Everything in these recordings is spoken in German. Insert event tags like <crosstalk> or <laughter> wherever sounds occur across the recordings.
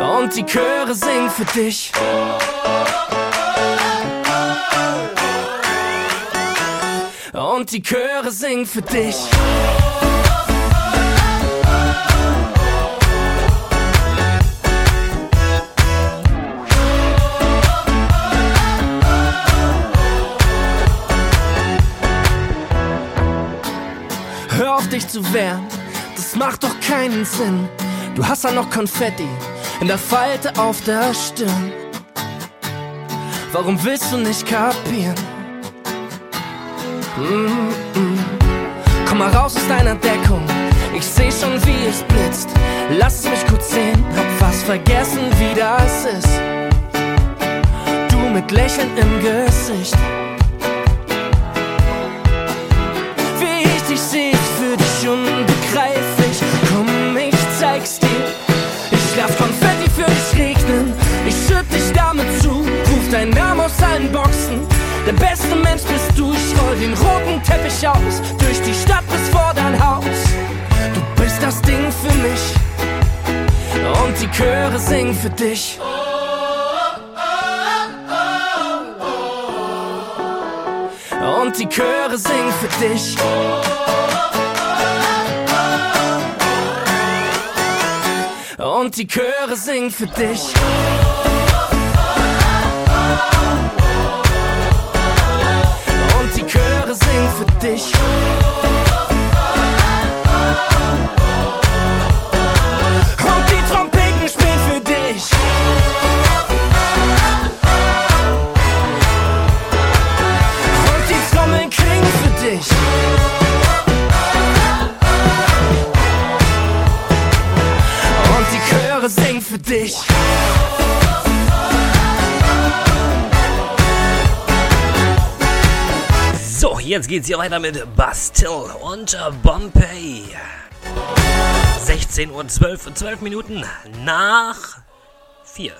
Und die Chöre singen für dich. Und die Chöre singen für dich. Hör auf dich zu wehren, das macht doch keinen Sinn. Du hast ja noch Konfetti in der Falte auf der Stirn. Warum willst du nicht kapieren? Mm -mm. Komm mal raus aus deiner Deckung, ich seh schon wie es blitzt. Lass mich kurz sehen, hab fast vergessen wie das ist. Du mit Lächeln im Gesicht. Wie ich dich seh, für dich unbegreiflich. Komm, ich zeig's dir. Ich lass Konfetti für dich regnen. Ich schütt dich damit zu. Ruf deinen Namen aus allen Boxen. Der beste Mensch bist du. Ich roll den roten Teppich aus. Durch die Stadt bis vor dein Haus. Du bist das Ding für mich. Und die Chöre singen für dich. Und die Chöre singen für dich. Und die Chöre singen für dich. Und die Chöre singen für dich. Jetzt geht's hier weiter mit Bastille und Bombay. 16 Uhr 12, 12 Minuten nach 4.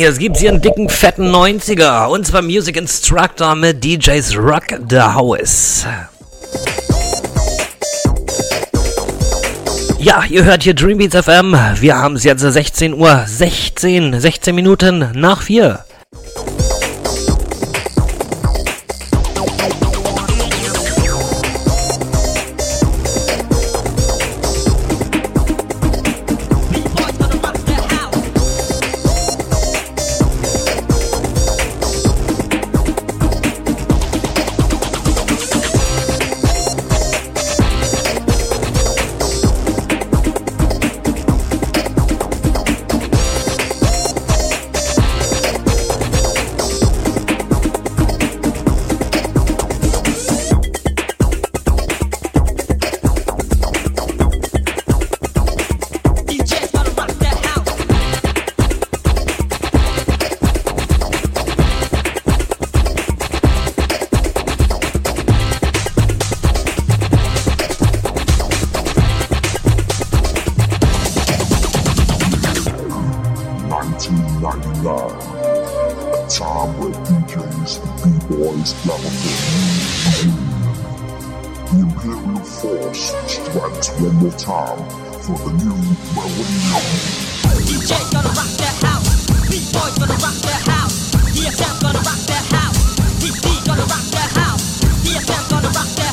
jetzt gibt's hier einen dicken, fetten 90er. Und zwar Music Instructor mit DJs Rock the House. Ja, ihr hört hier Dreambeats FM. Wir haben es jetzt 16 Uhr, 16, 16 Minuten nach 4. More time for the new millennium. DJ's gonna rock that house. B-boys gonna rock that house. DFM gonna rock that house. DD gonna rock that house. DFM gonna rock that house.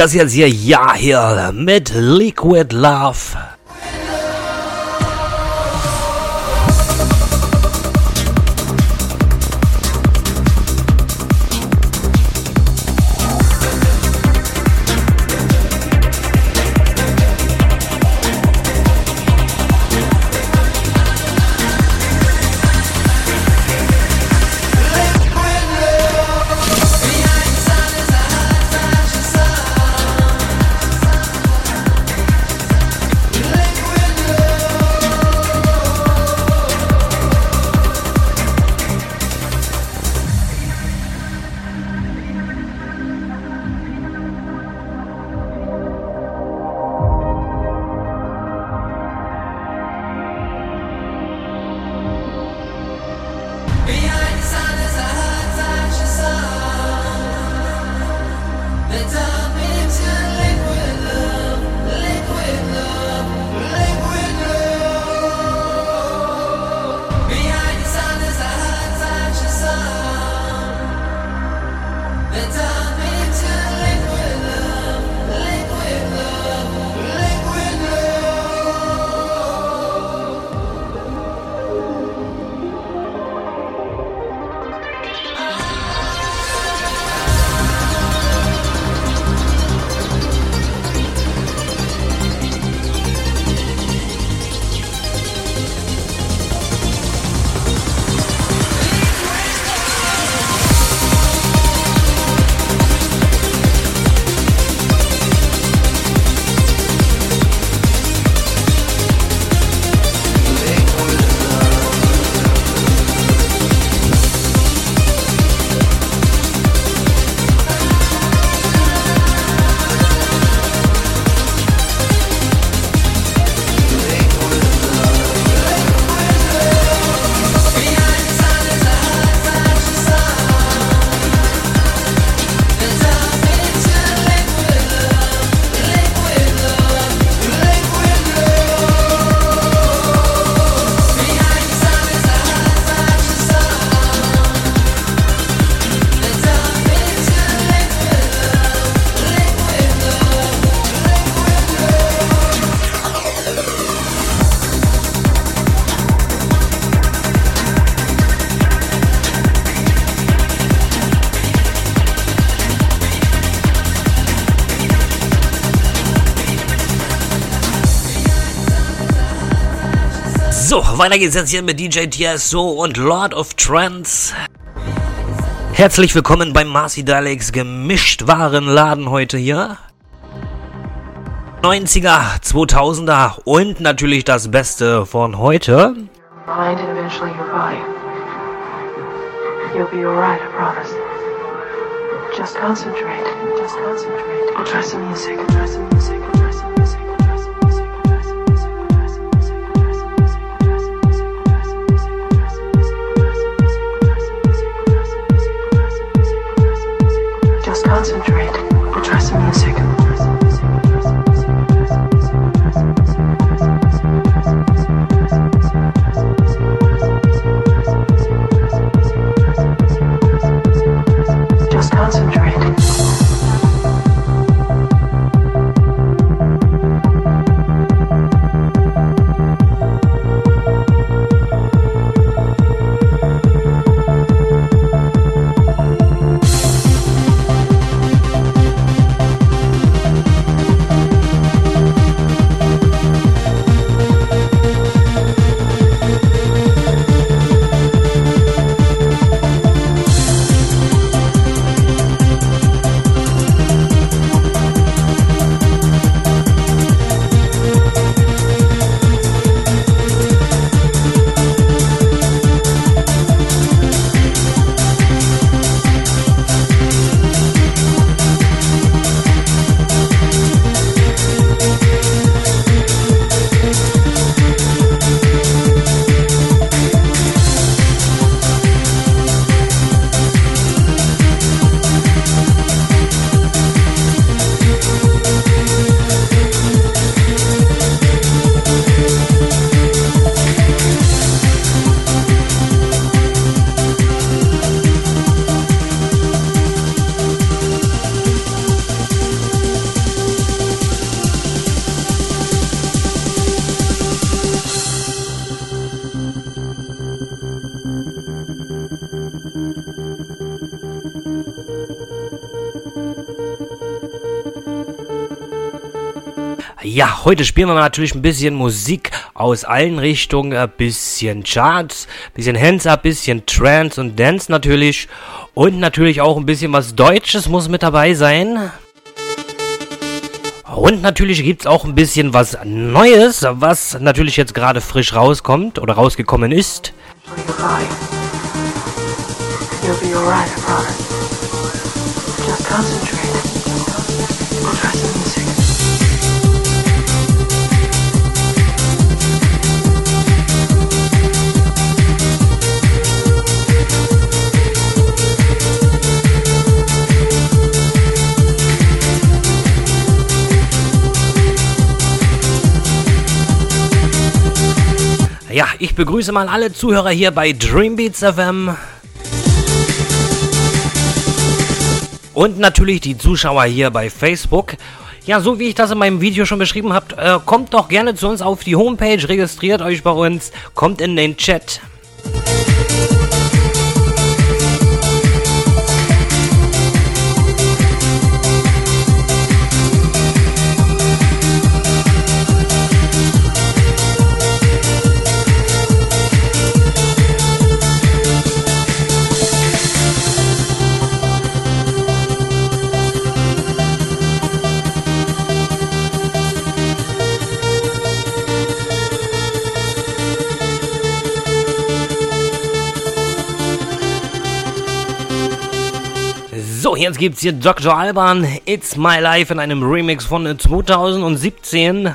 Das jetzt hier Ja hier mit Liquid Love. Weiter geht's jetzt hier mit DJ TSO und Lord of Trance. Herzlich willkommen beim Marcy Dialects Gemischtwarenladen heute hier. 90er, 2000er und natürlich das Beste von heute. mind eventually your body. You'll be alright, I promise. Just concentrate. Just concentrate. I'll try some music. Try some music. Heute spielen wir natürlich ein bisschen Musik aus allen Richtungen, ein bisschen Charts, bisschen Hands-Up, bisschen Trance und Dance natürlich und natürlich auch ein bisschen was Deutsches muss mit dabei sein. Und natürlich gibt's auch ein bisschen was Neues, was natürlich jetzt gerade frisch rauskommt oder rausgekommen ist. You'll Ja, ich begrüße mal alle Zuhörer hier bei Dreambeats FM. Und natürlich die Zuschauer hier bei Facebook. Ja, so wie ich das in meinem Video schon beschrieben habe, äh, kommt doch gerne zu uns auf die Homepage, registriert euch bei uns, kommt in den Chat. So, jetzt gibt's hier Dr. Alban, It's My Life in einem Remix von 2017.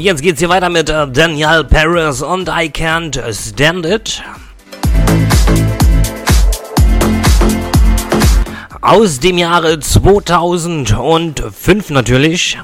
jetzt geht's hier weiter mit äh, Danielle Paris und I Can't Stand It. Aus dem Jahre 2005 natürlich.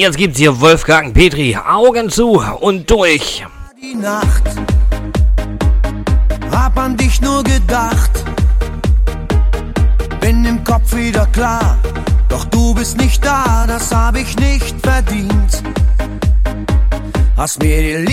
jetzt gibt's hier Wolfgang Petri. Augen zu und durch. Die Nacht, hab an dich nur gedacht. Bin im Kopf wieder klar, doch du bist nicht da, das hab ich nicht verdient. Hast mir die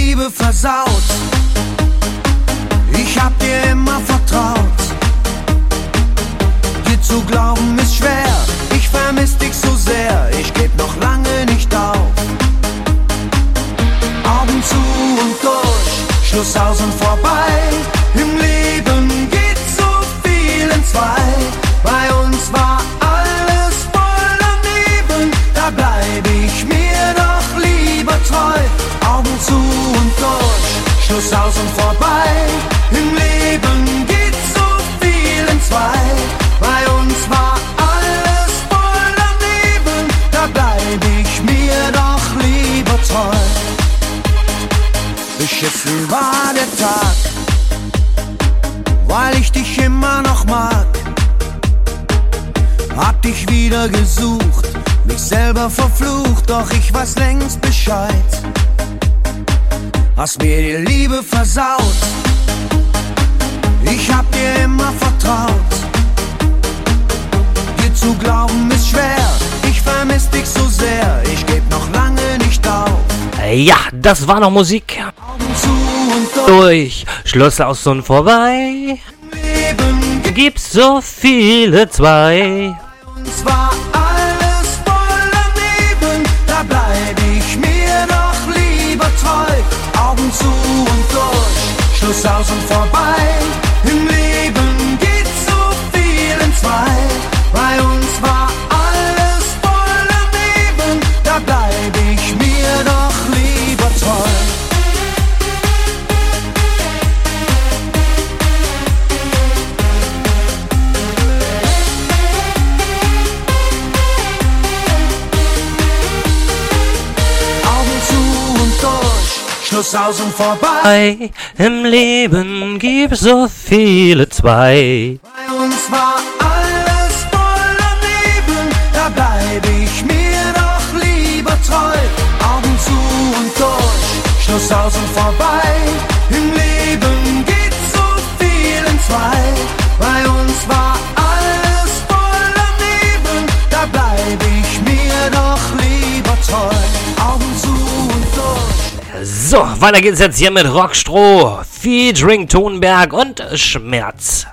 mir die Liebe versaut. Ich hab dir immer vertraut. Dir zu glauben ist schwer. Ich vermiss dich so sehr. Ich geb noch lange nicht auf. Ja, das war noch Musik. Zu und durch. Schluss aus und vorbei. Gibt's so viele zwei. thousand for sausen vorbei. Im Leben gibt's so viele zwei. Bei uns war alles voller Leben, da bleib ich mir doch lieber treu. Augen zu und durch, Schluss sausen vorbei. So, weiter geht's jetzt hier mit Rockstroh, featuring Thunberg und Schmerz.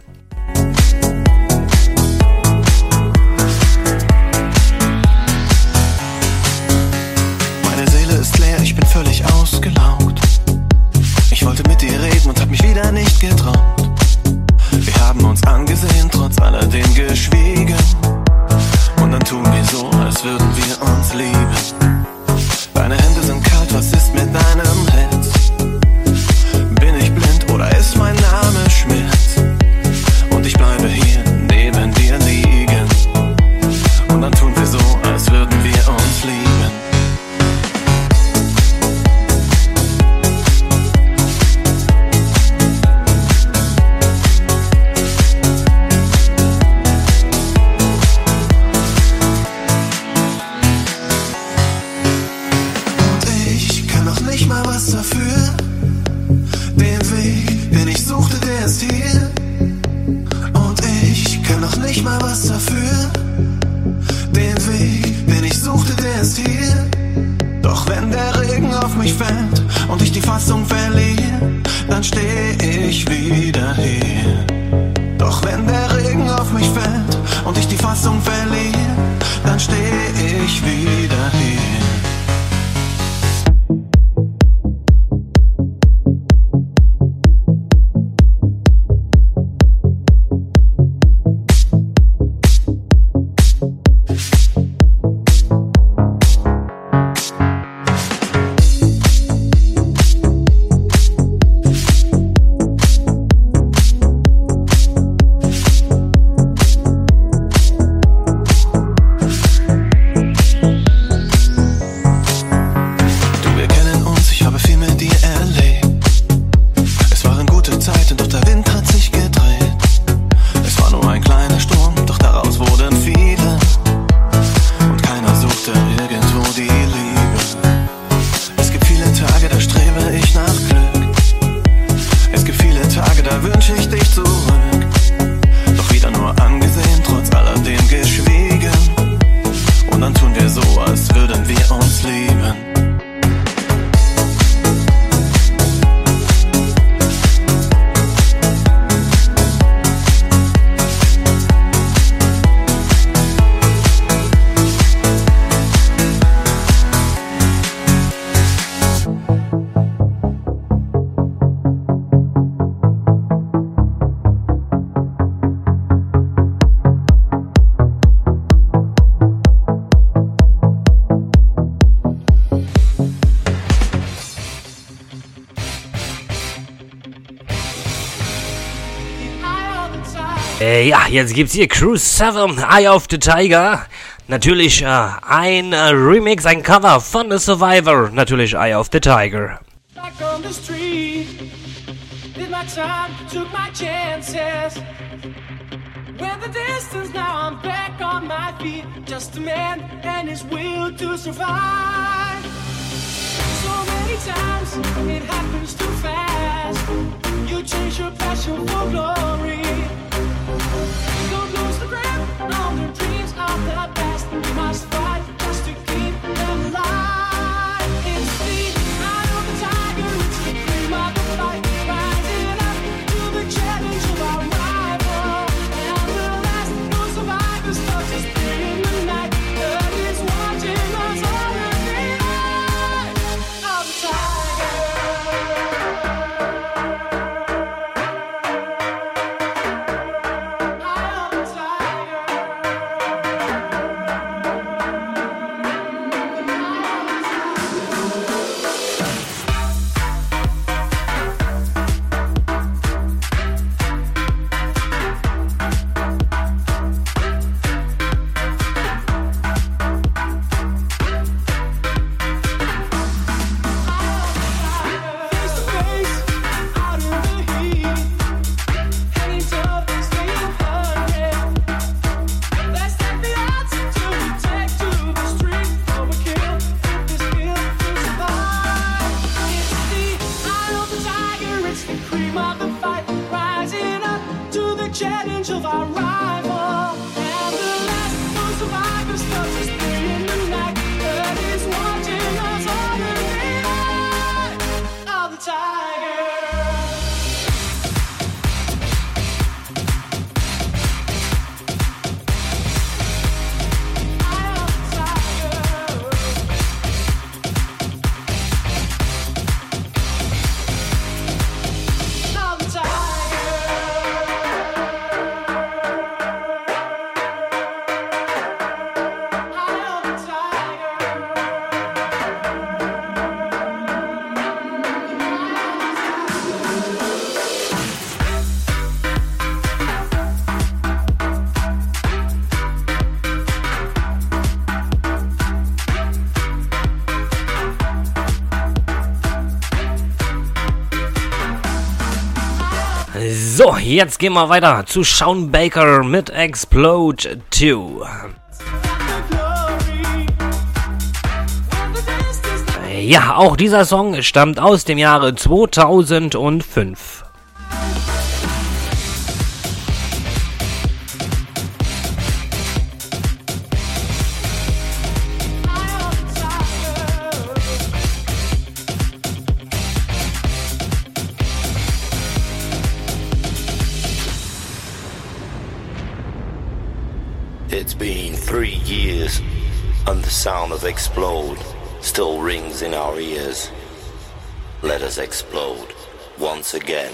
Äh, ah, ja, jetzt gibt's hier Cruise 7, Eye of the Tiger. Natürlich äh, ein äh, Remix, ein Cover von The Survivor. Natürlich Eye of the Tiger. On the street, did my time, took my chances. The distance, now I'm back on my feet. Just a man and his will to survive. So many times it happens too fast. You change your passion for glory. Don't lose the grip on the dreams of the past. You must jetzt gehen wir weiter zu Sean Baker mit Explode 2. Ja, auch dieser Song stammt aus dem Jahre 2005. Still rings in our ears. Let us explode once again.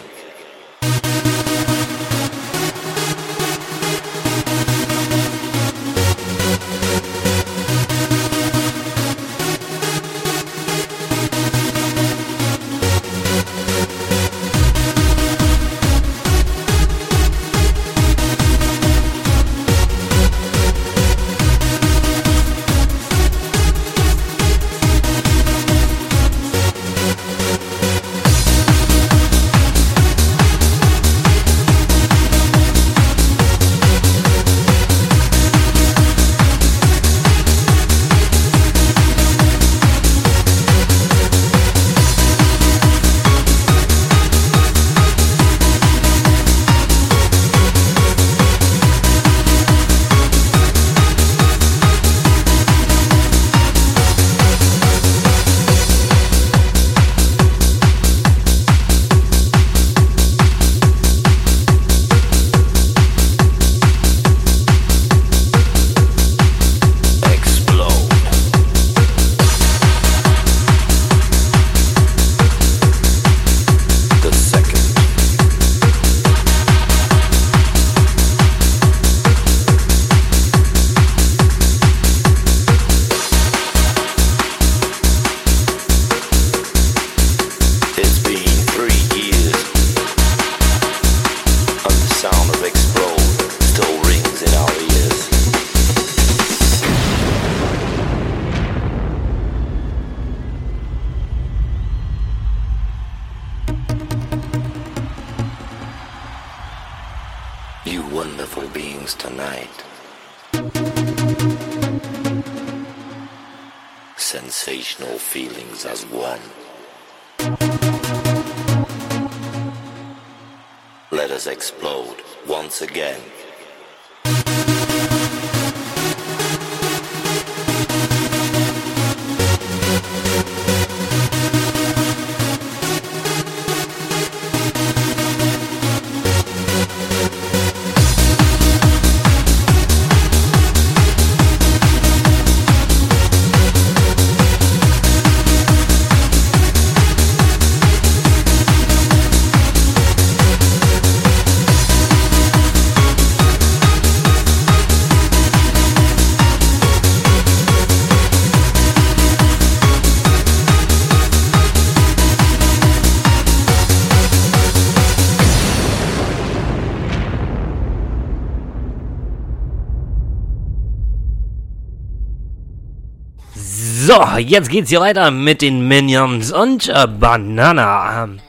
jetzt geht's hier weiter mit den Minions und äh, Banana.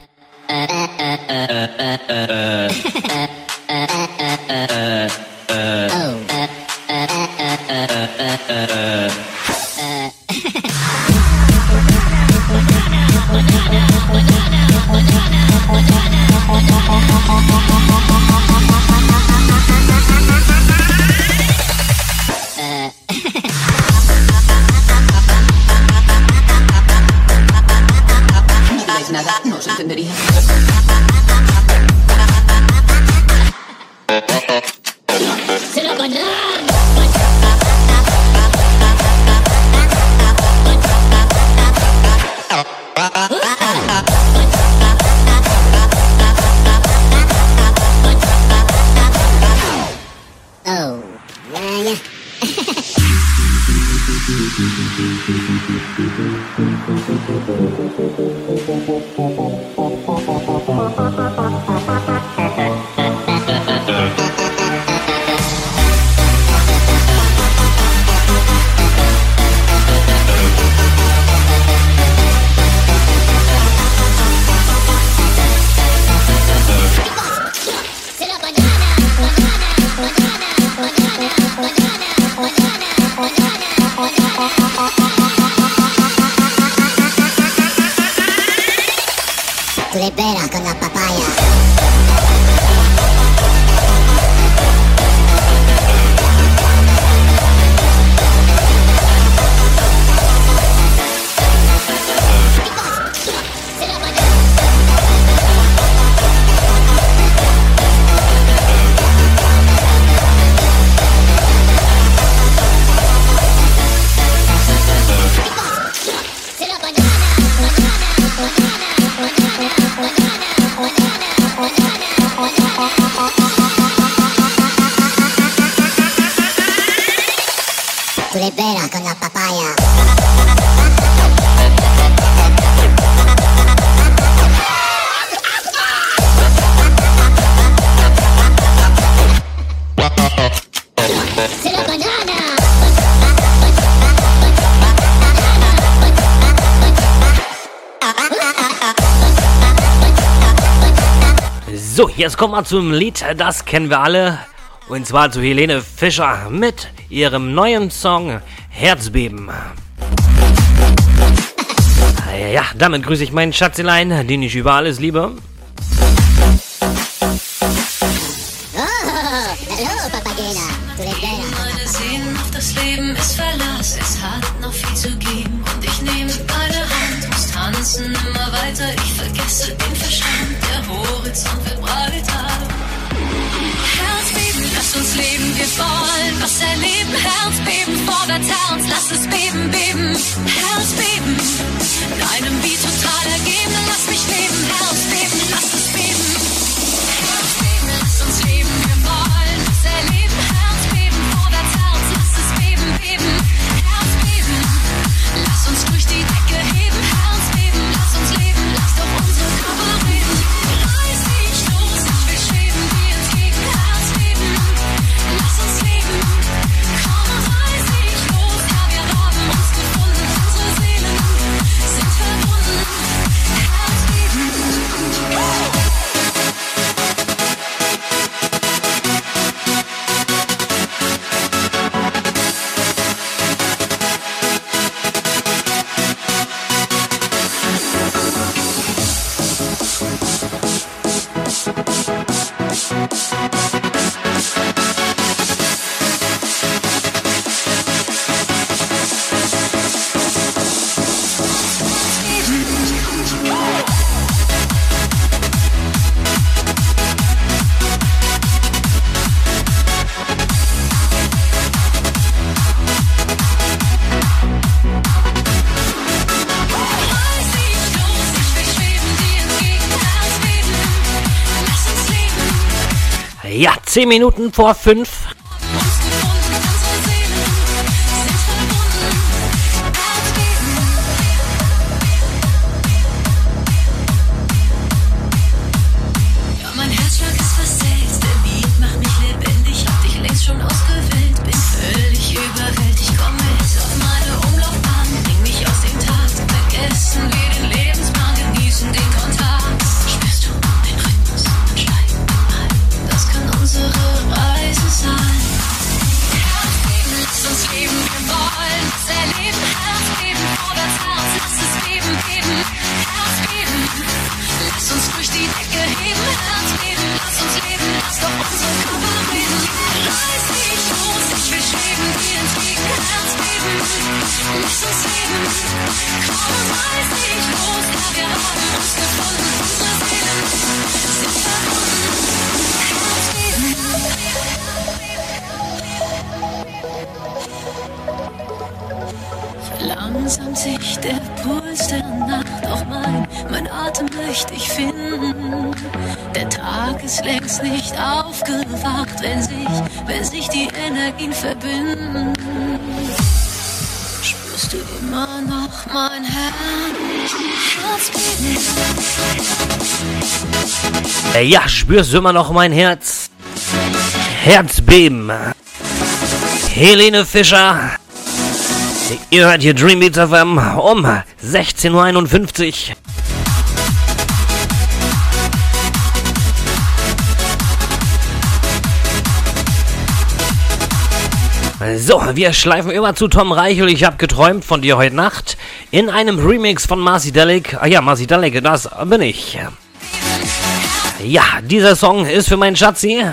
Thank you. Jetzt kommt mal zum Lied, das kennen wir alle. Und zwar zu Helene Fischer mit ihrem neuen Song Herzbeben. Ja, damit grüße ich meinen Schatzelein, den ich über alles liebe. Zehn Minuten vor fünf. spürst du immer noch mein Herz? Herzbeben. Helene Fischer. Ihr hört hier Dreambeats FM um 16.51 Uhr. So, wir schleifen über zu Tom Reichel. Ich habe geträumt von dir heute Nacht in einem Remix von Marcy Delic. Ah ja, Marcy Delic, das bin ich. Ja, dieser Song ist für meinen Schatzi.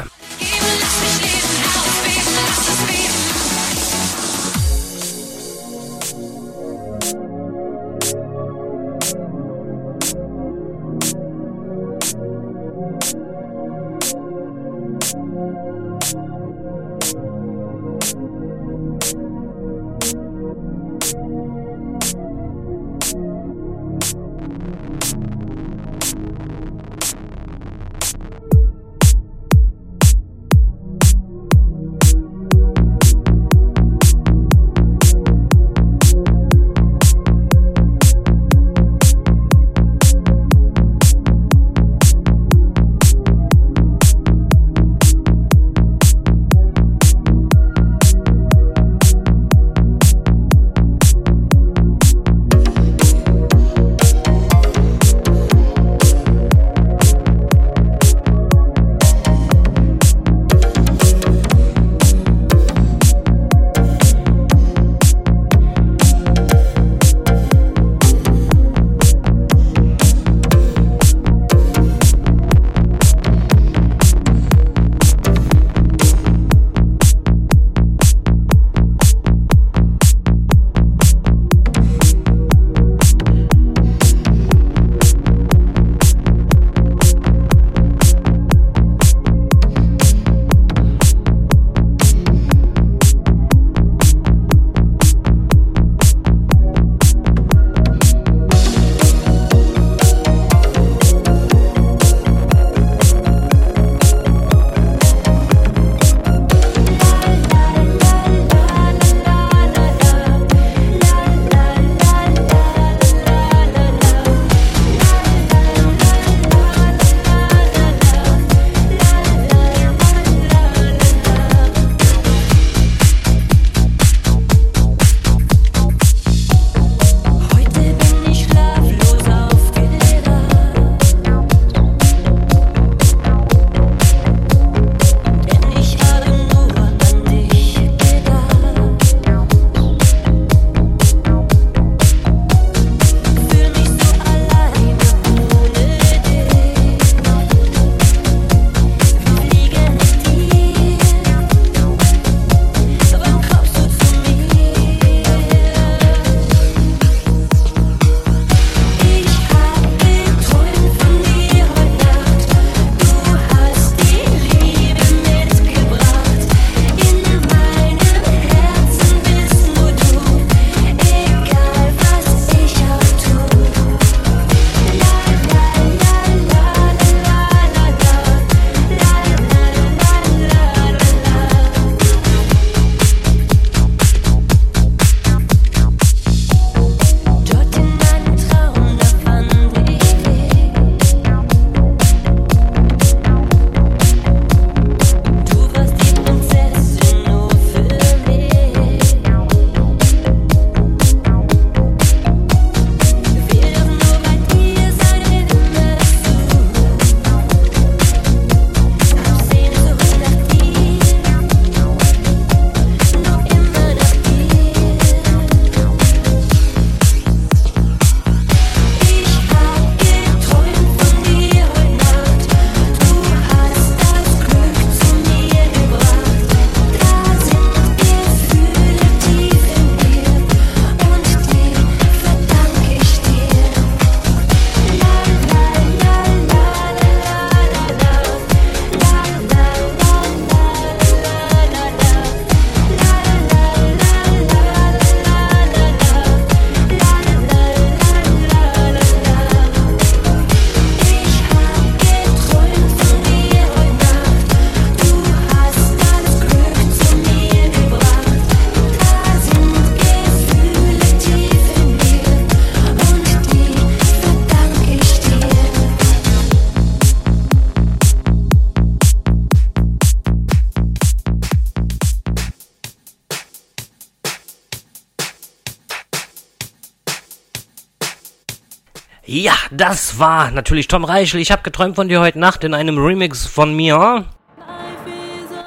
Das war natürlich Tom Reichel. Ich habe geträumt von dir heute Nacht in einem Remix von mir.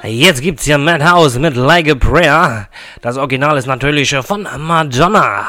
Jetzt gibt's hier Madhouse mit Like a Prayer. Das Original ist natürlich von Madonna.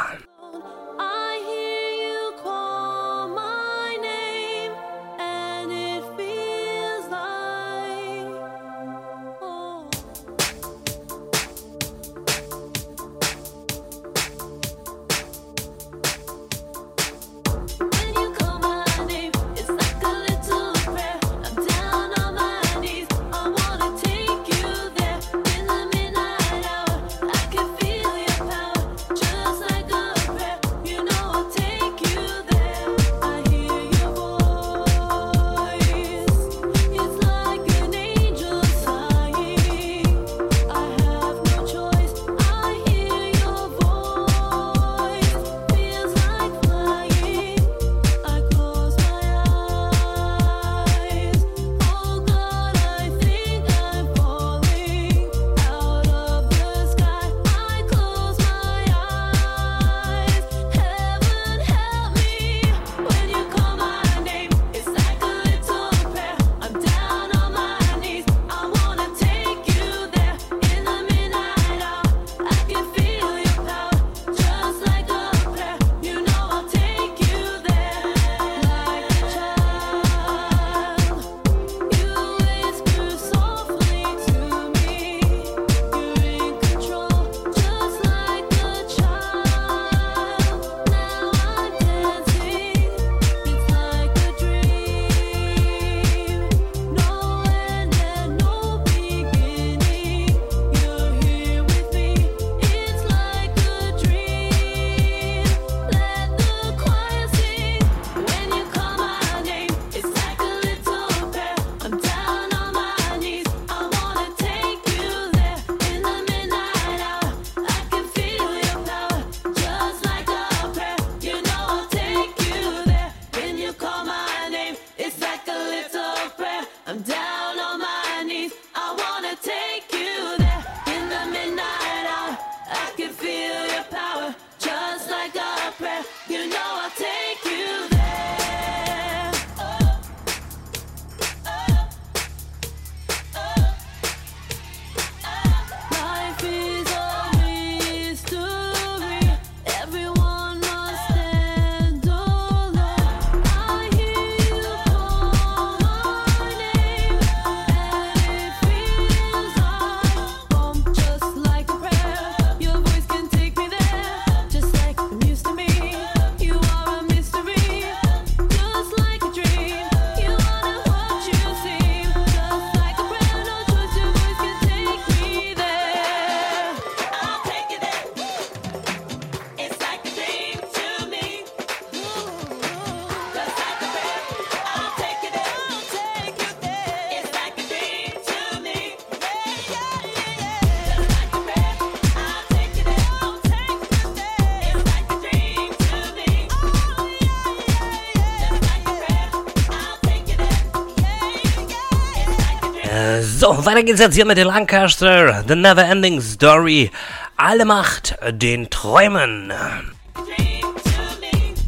So, weiter geht's jetzt hier mit den Lancaster, The Never Ending Story. Alle Macht den Träumen.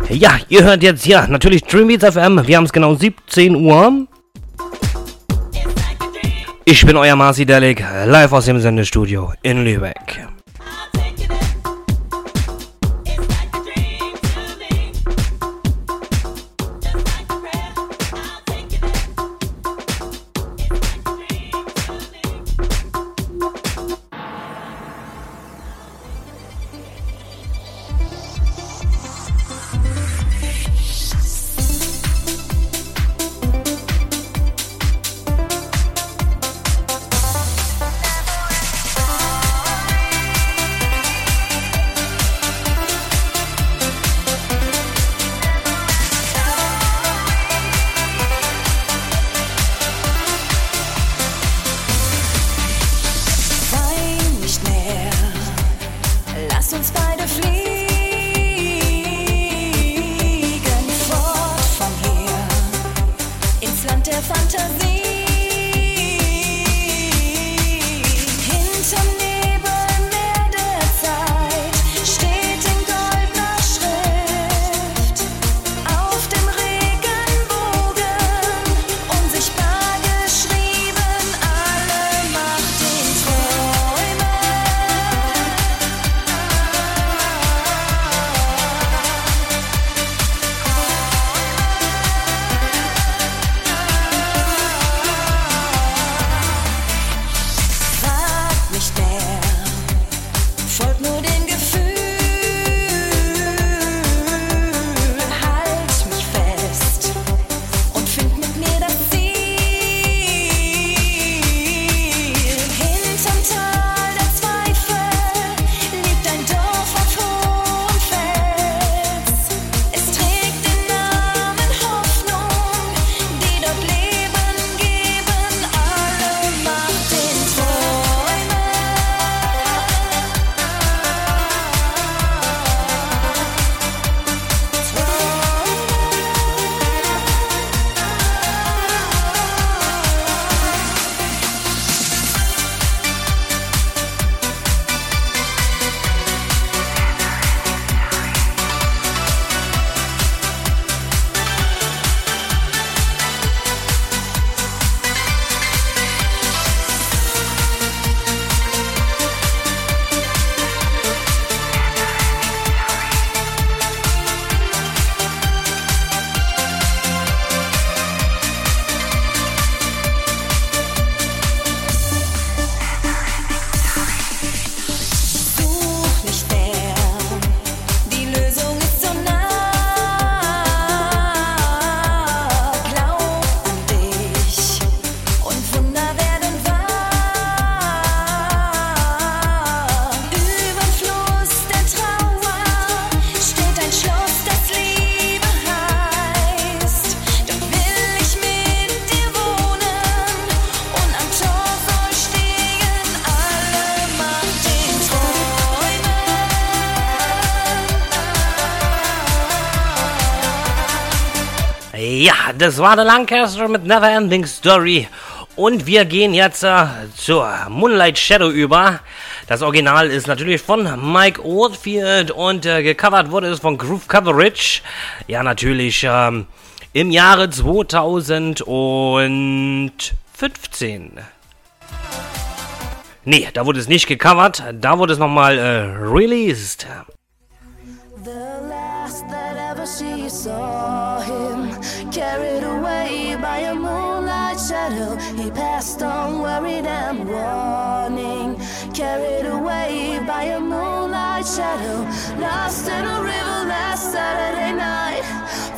Ja, ihr hört jetzt hier natürlich Dreambeats FM. Wir haben es genau 17 Uhr. Ich bin euer Marci Delig, live aus dem Sendestudio in Lübeck. Das war der Lancaster mit Neverending Story. Und wir gehen jetzt äh, zur Moonlight Shadow über. Das Original ist natürlich von Mike Oldfield und äh, gecovert wurde es von Groove Coverage. Ja, natürlich ähm, im Jahre 2015. Nee, da wurde es nicht gecovert, da wurde es nochmal äh, released. The last that ever she saw carried away by a moonlight shadow. He passed on, worried and warning, carried away by a moonlight shadow. Lost in a river last Saturday night,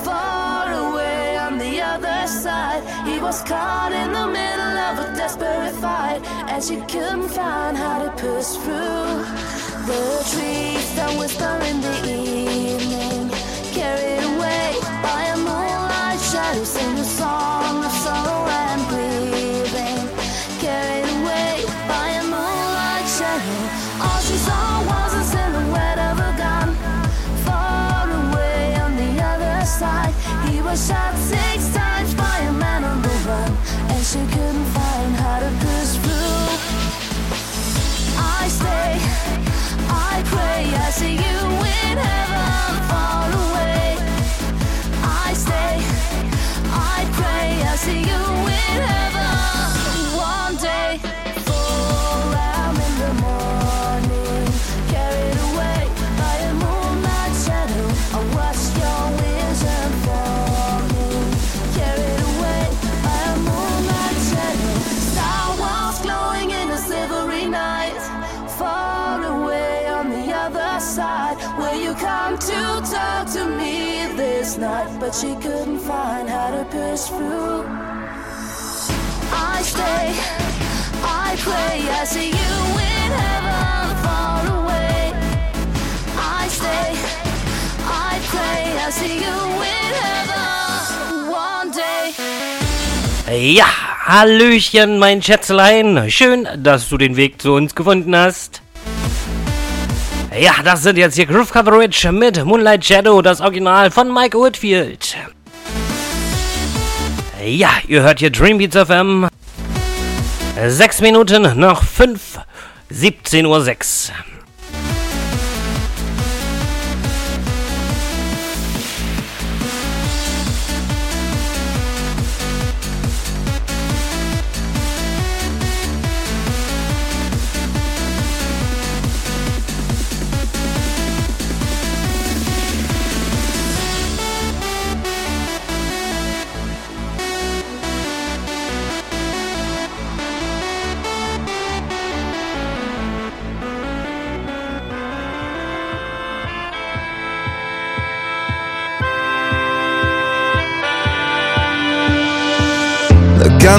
far away on the other side. He was caught in the middle of a desperate fight, and she couldn't find how to push through. The trees that whisper in the evening, shot six times by a man on the run, and she couldn't find how to push through. I stay. I pray I see you in heaven But she couldn't find how to push through. I stay, I pray, I see you in heaven far away. I stay, I pray, I see you in heaven one day. Ja, Hallöchen, mein Schätzelein. Schön, dass du den Weg zu uns gefunden hast. Ja, das sind jetzt hier Groove Coverage mit Moonlight Shadow, das Original von Mike Whitfield. Ja, ihr hört hier Dreambeats FM. Sechs Minuten nach fünf, 17.06 Uhr.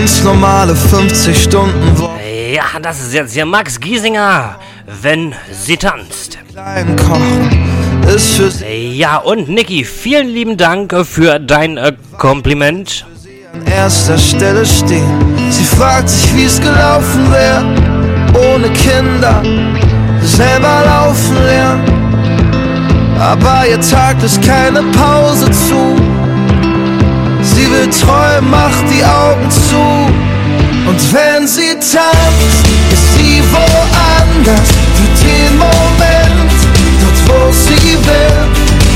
Ganz normale 50 Stunden Woche. Ja, das ist jetzt hier Max Giesinger, wenn sie tanzt. Ja, und Niki, vielen lieben Dank für dein äh, Kompliment. an erster Stelle stehen. Sie fragt sich, wie es gelaufen wäre, ohne Kinder, selber laufen lernen. Aber ihr Tag ist keine Pause zu. Träumen, macht die Augen zu. Und wenn sie tanzt, ist sie woanders für den Moment, dort wo sie will.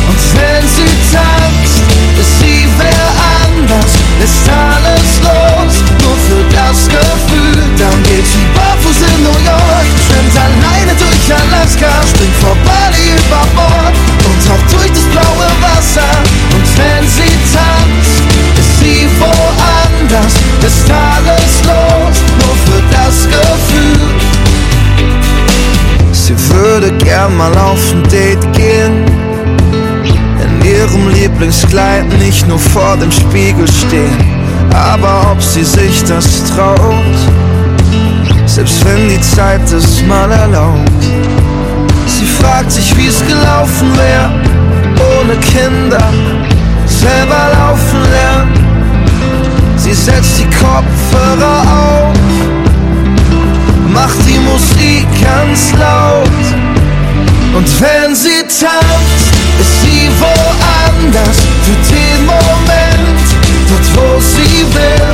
Und wenn sie tanzt, ist sie wer anders, ist alles los, nur für das Gefühl. Dann geht sie barfuß in New York, schwimmt alleine durch Alaska, springt vor Bali über Bord gern mal auf ein Date gehen, in ihrem Lieblingskleid nicht nur vor dem Spiegel stehen, aber ob sie sich das traut, selbst wenn die Zeit es mal erlaubt. Sie fragt sich, wie es gelaufen wäre, ohne Kinder, selber laufen lernen. Sie setzt die Kopfhörer auf, macht die Musik ganz laut. Und wenn sie tanzt, ist sie woanders für den Moment, dort wo sie will.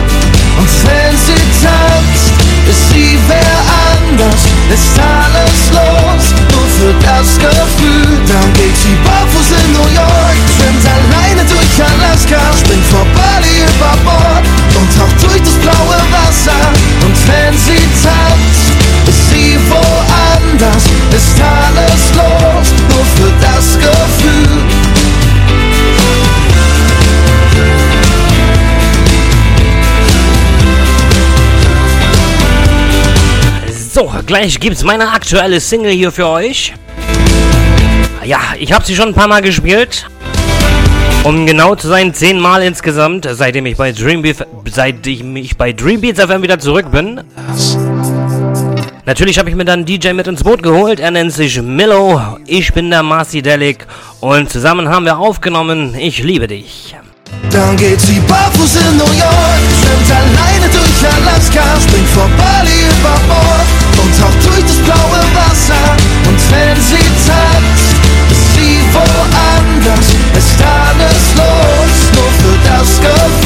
Und wenn sie tanzt, ist sie wer anders, ist alles los, nur für das Gefühl. Dann geht sie barfuß in New York, schwimmt alleine durch Alaska, springt vor Bali über Bord und taucht durch das blaue Wasser. Und wenn sie tanzt, ist sie woanders so, gleich gibt's meine aktuelle Single hier für euch. Ja, ich habe sie schon ein paar Mal gespielt. Um genau zu sein, zehnmal insgesamt, seitdem ich bei Dreambeats, seit ich mich bei Dreambeats FM wieder zurück bin. Natürlich habe ich mir dann DJ mit ins Boot geholt. Er nennt sich Millo. Ich bin der Marcy Delic. Und zusammen haben wir aufgenommen Ich liebe dich. Dann geht sie barfuß in New York, schwimmt alleine durch Alaska, springt vor Bali über Bord und taucht durch das blaue Wasser. Und wenn sie tanzt, ist sie woanders, ist alles los, nur für das Gefühl.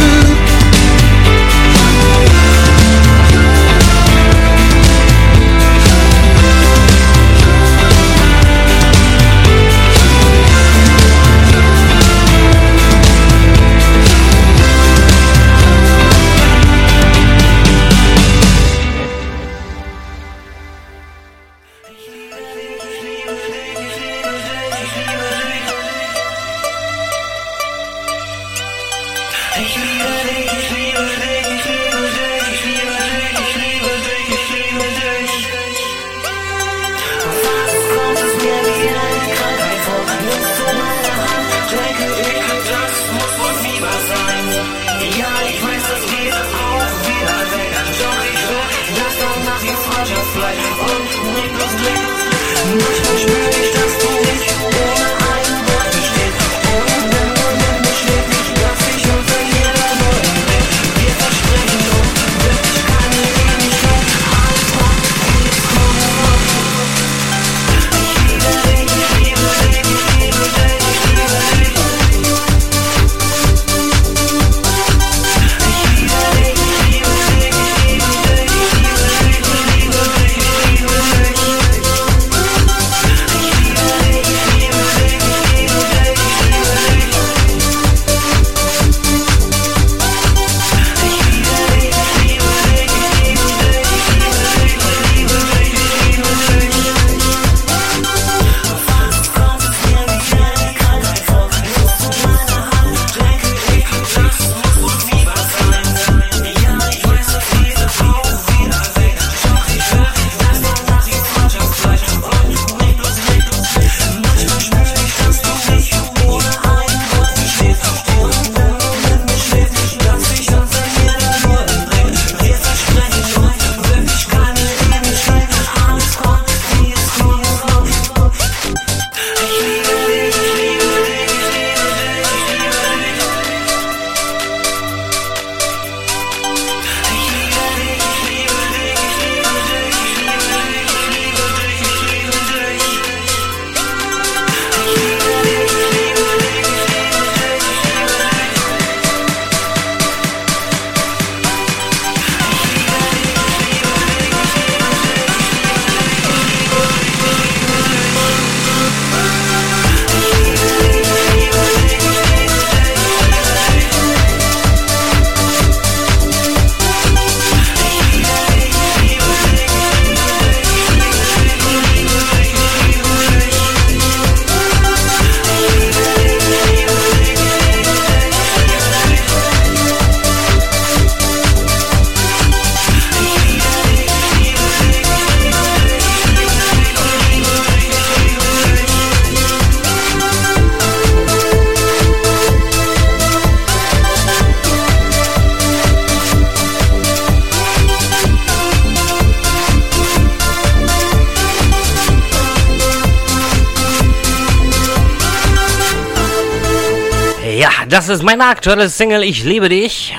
Ist meine aktuelle Single Ich liebe dich.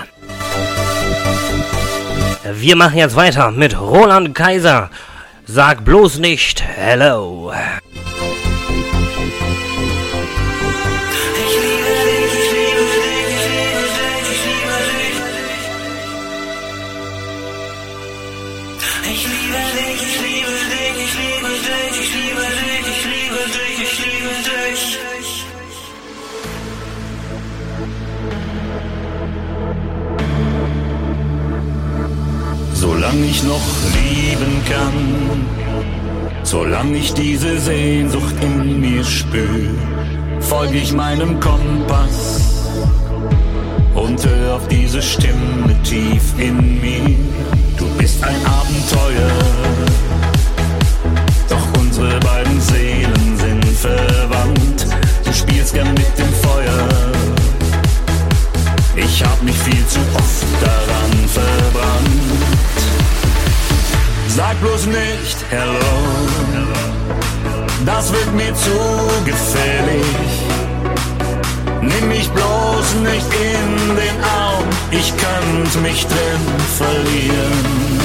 Wir machen jetzt weiter mit Roland Kaiser. Sag bloß nicht Hello. Solange ich diese Sehnsucht in mir spür, folge ich meinem Kompass und hör auf diese Stimme tief in mir. Du bist ein Abenteuer, doch unsere beiden Seelen sind verwandt. Du spielst gern mit dem Feuer. Ich hab mich viel zu oft daran verbrannt. Sag bloß nicht hello, das wird mir zu gefährlich. Nimm mich bloß nicht in den Arm, ich könnte mich drin verlieren.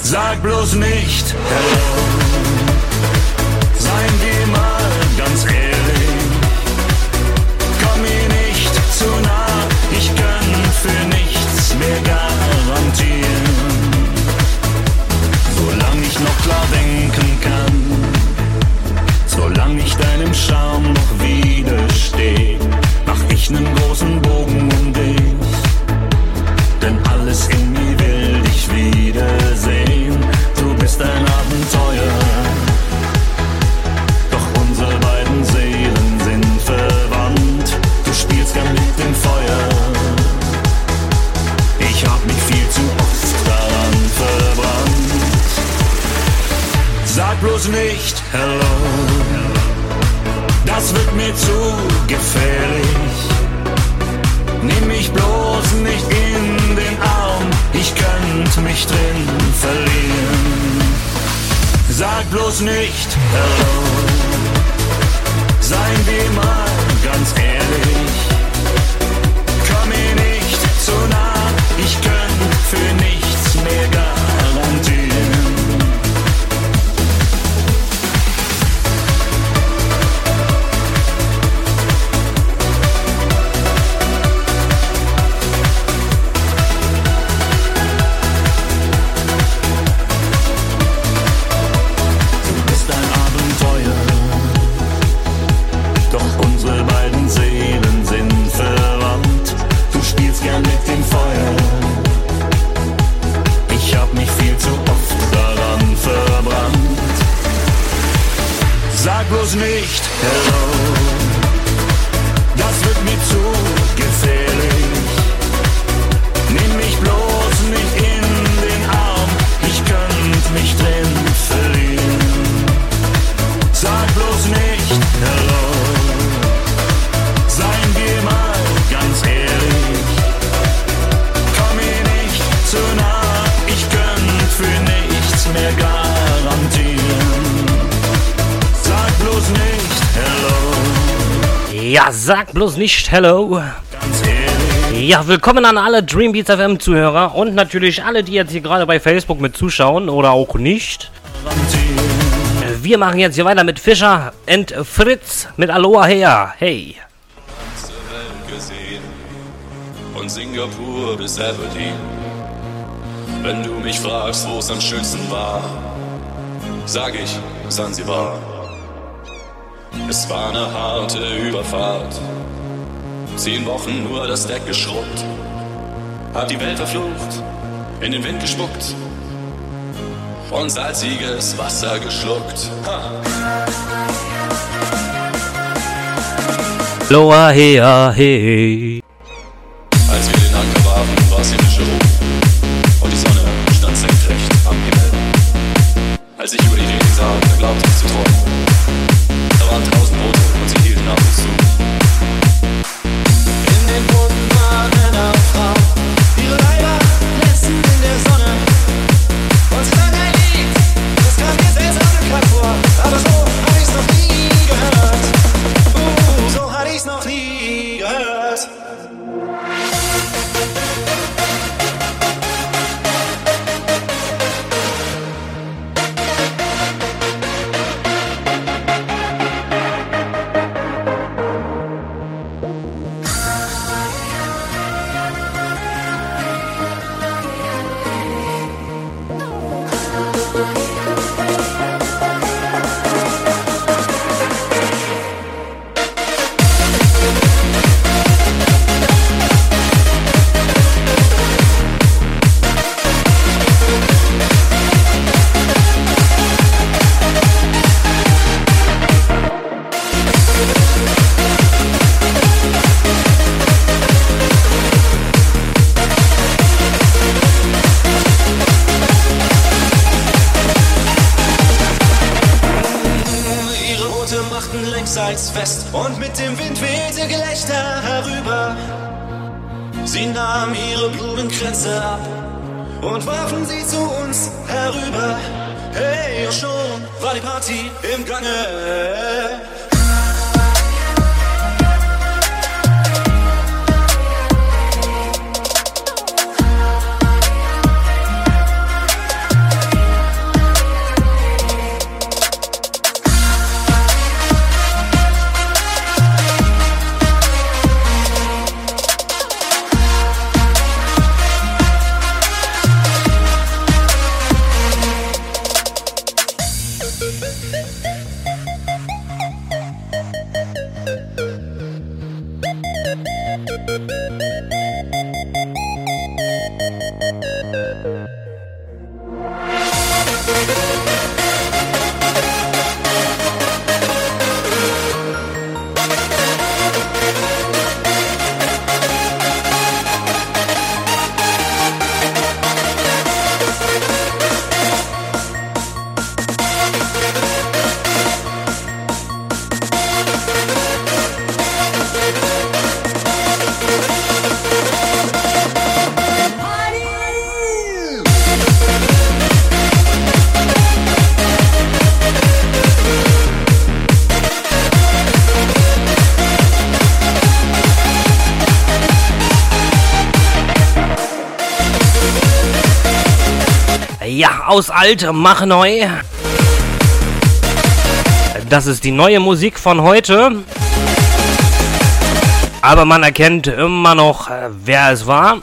Sag bloß nicht hello, sein wir mal. nicht. Hello. Ja, willkommen an alle Dreambeats FM Zuhörer und natürlich alle, die jetzt hier gerade bei Facebook mit zuschauen oder auch nicht. Wir machen jetzt hier weiter mit Fischer und Fritz mit Aloha her. Hey. Von Singapur bis Aberdeen. Wenn du mich fragst, wo es am schönsten war, sag ich Sansibar. Es war eine harte Überfahrt Zehn Wochen nur das Deck geschrubbt. hat die Welt verflucht, in den Wind gespuckt und salziges Wasser geschluckt. Ha. Loa, hea, he. alt, mach neu. Das ist die neue Musik von heute. Aber man erkennt immer noch, äh, wer es war.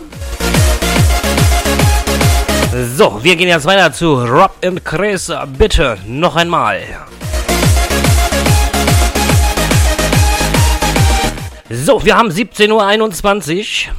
So, wir gehen jetzt weiter zu Rob und Chris. Bitte noch einmal. So, wir haben 17.21 Uhr.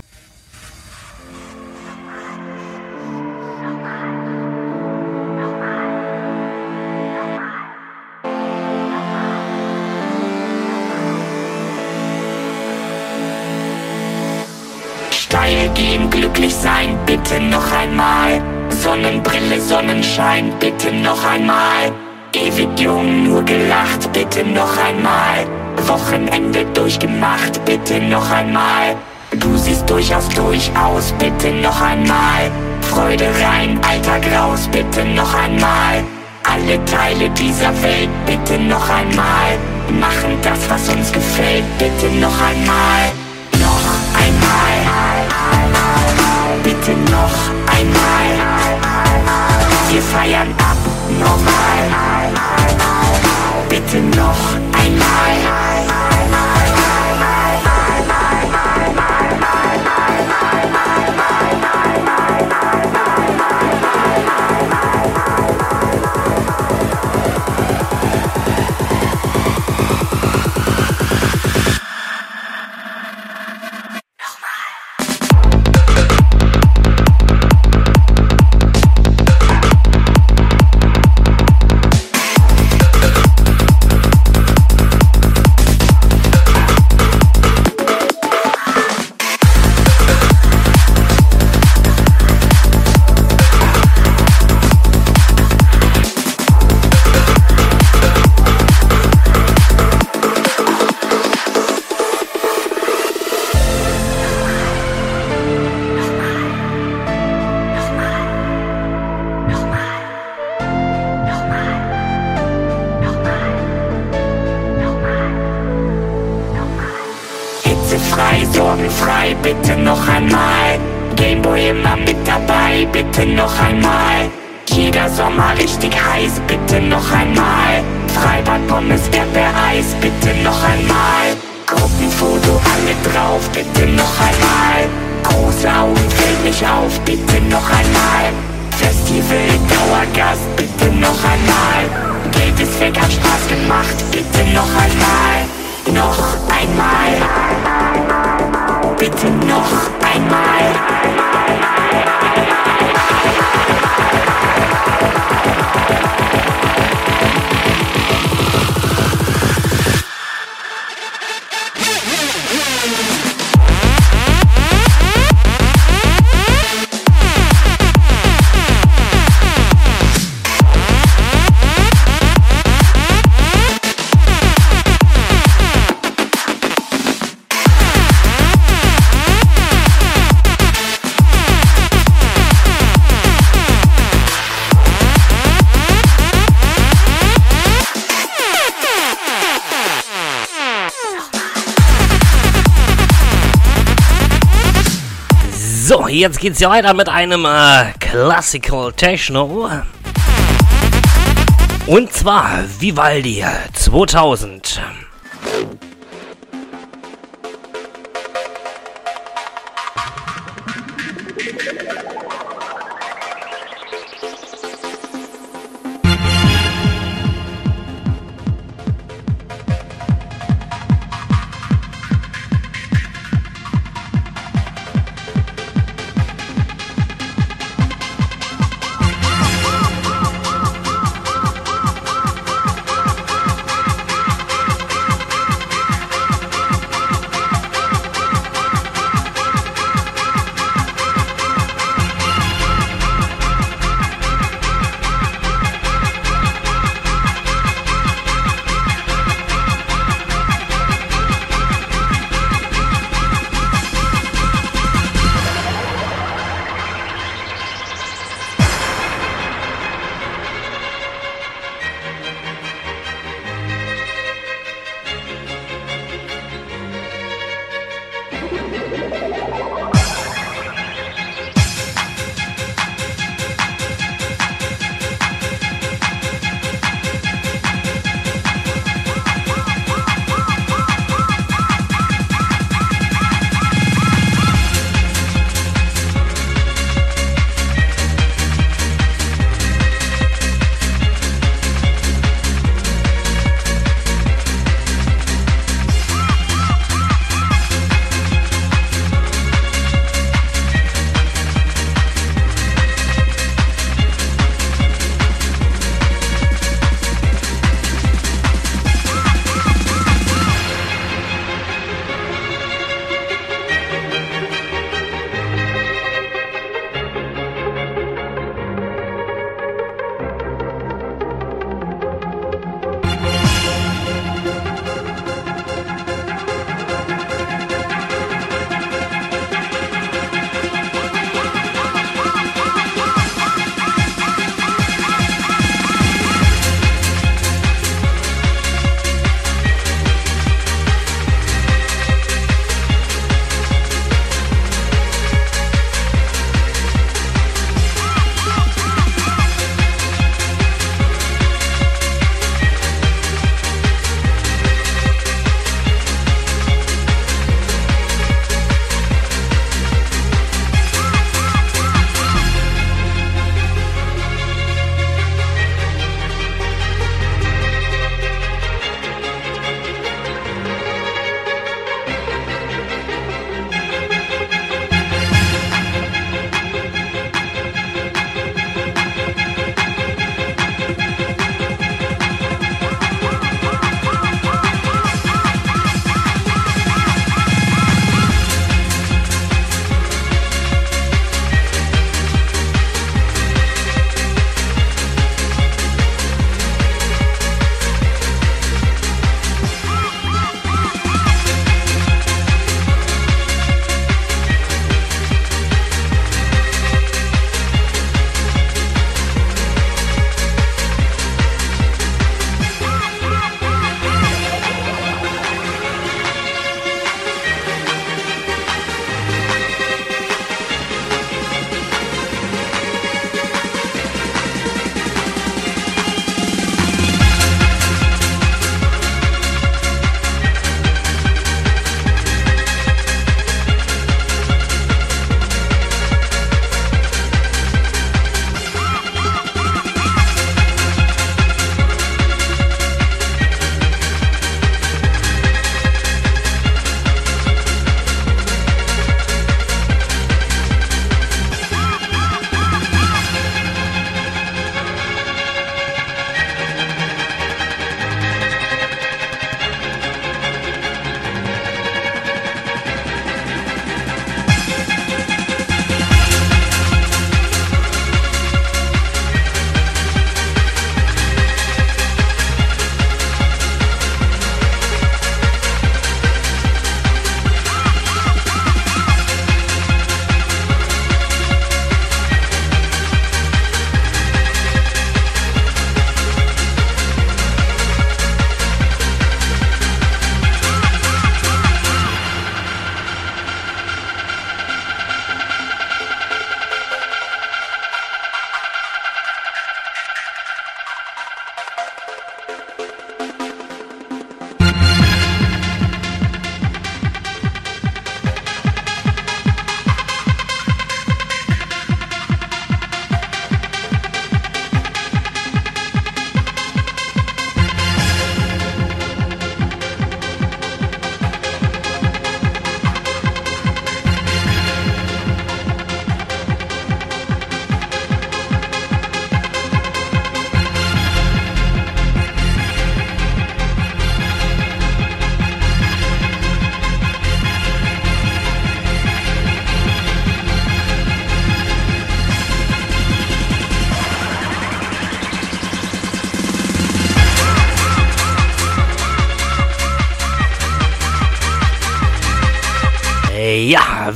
Jetzt geht's ja weiter mit einem äh, Classical Techno. Und zwar Vivaldi 2000.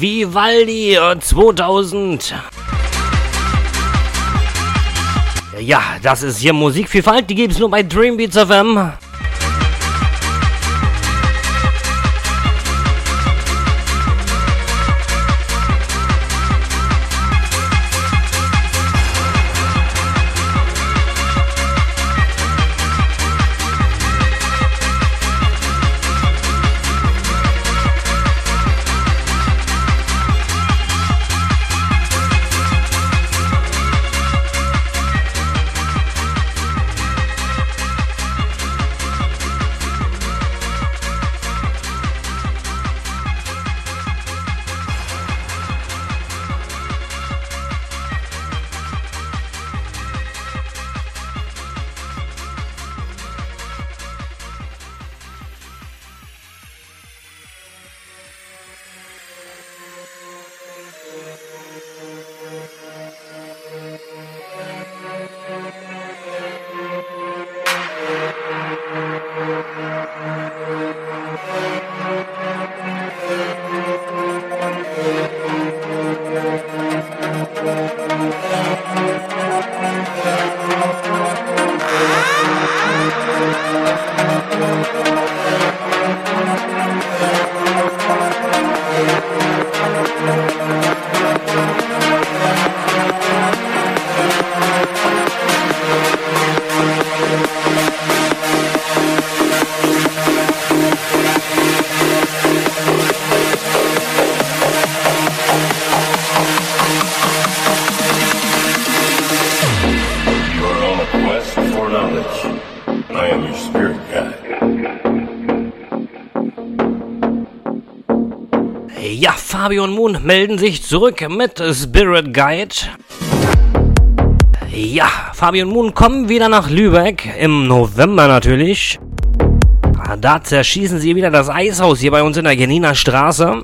Vivaldi äh, 2000. Ja, das ist hier Musikvielfalt, die gibt es nur bei Dreambeats FM. Und Moon melden sich zurück mit Spirit Guide. Ja, Fabio und Moon kommen wieder nach Lübeck, im November natürlich. Da zerschießen sie wieder das Eishaus hier bei uns in der Geniner Straße.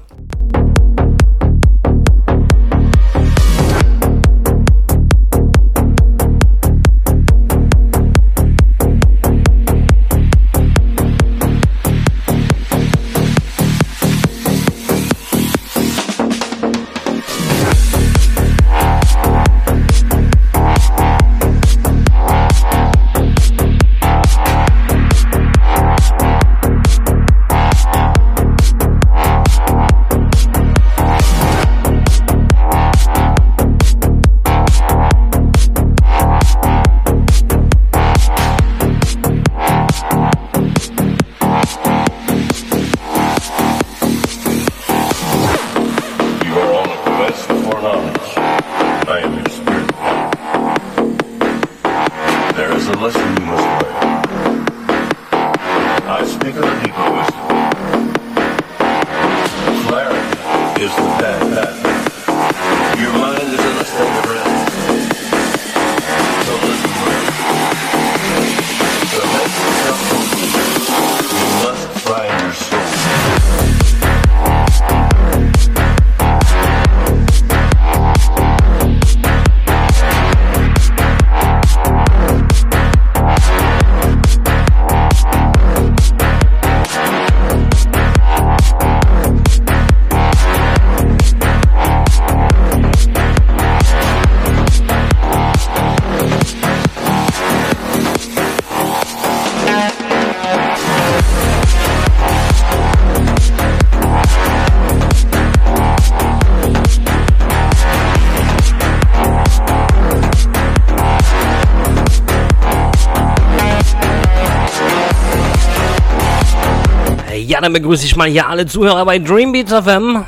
Ja, dann begrüße ich mal hier alle Zuhörer bei Dreambeats FM.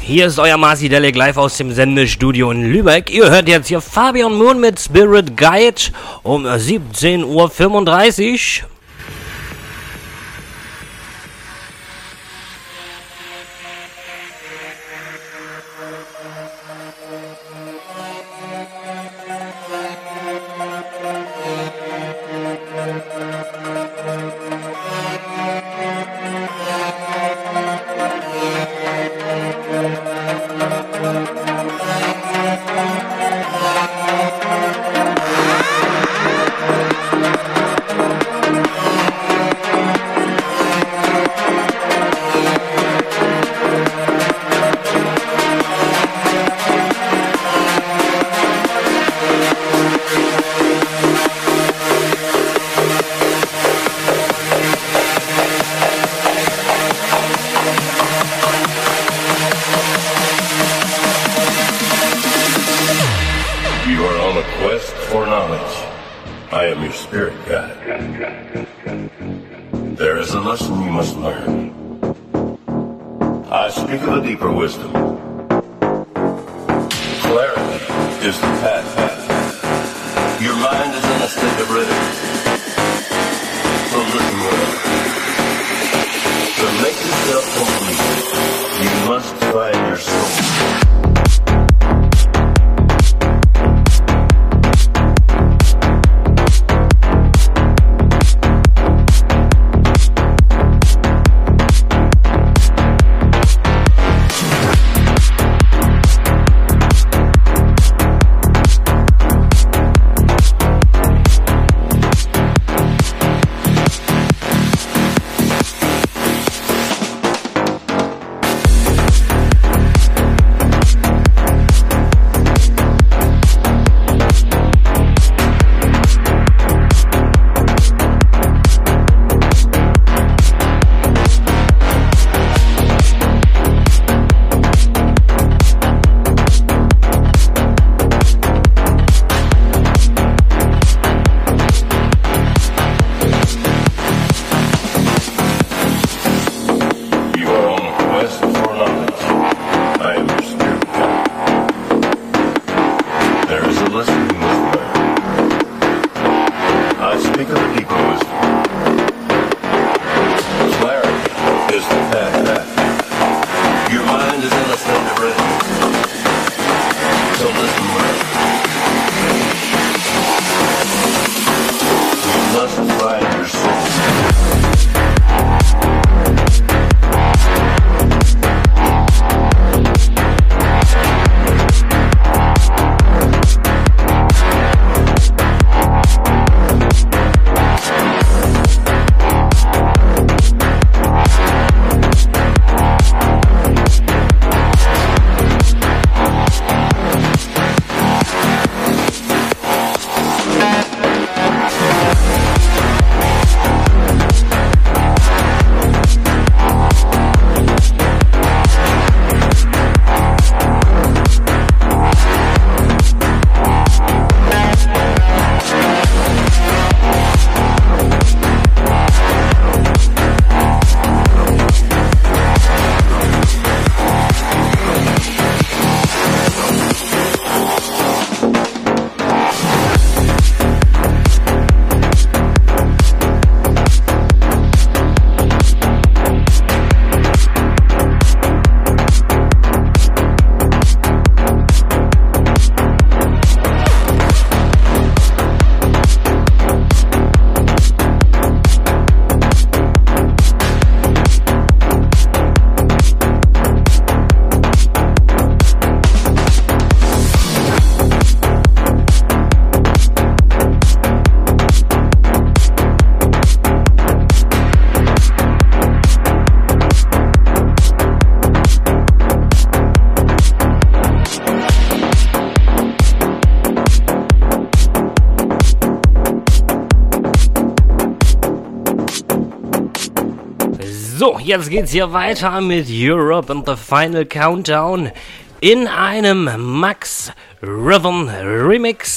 Hier ist euer Marci Delic live aus dem Sendestudio in Lübeck. Ihr hört jetzt hier Fabian Moon mit Spirit Guide um 17.35 Uhr. jetzt geht's hier weiter mit Europe and the Final Countdown in einem Max Riven Remix.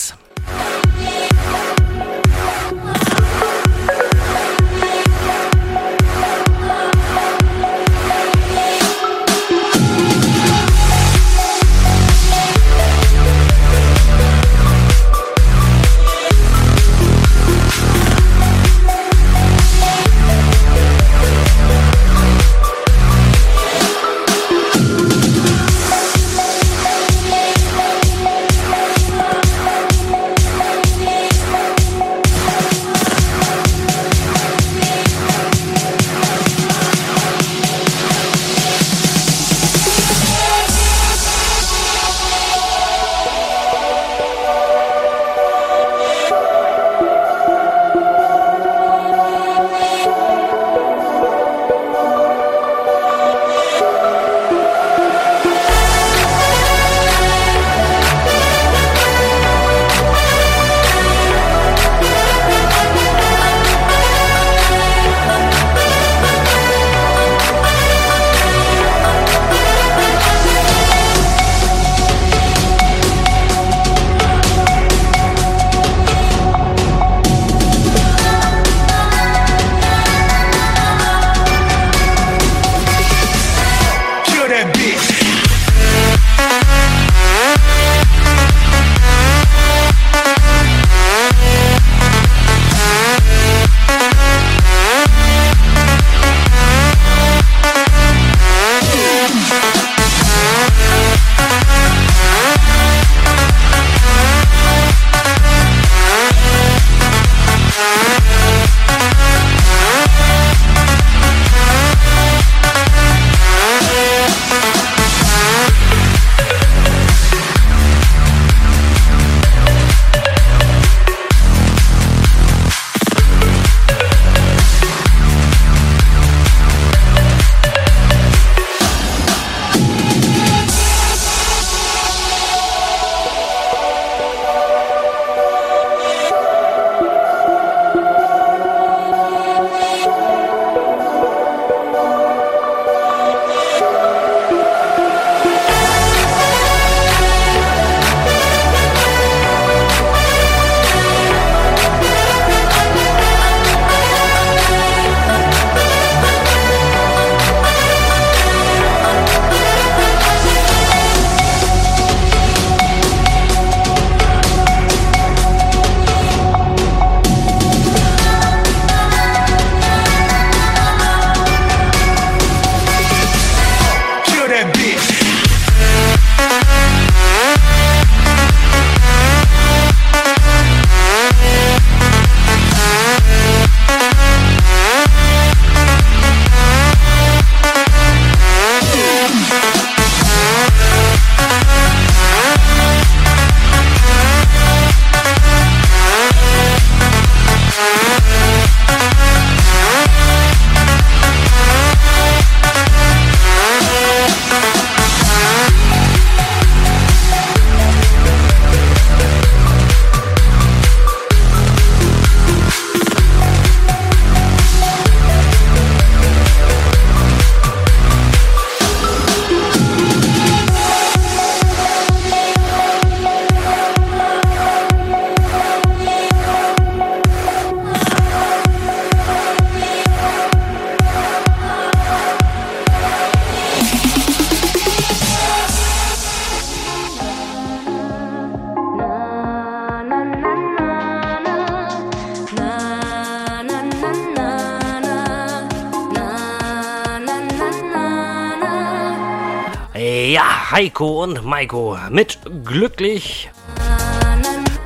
Heiko und Maiko mit glücklich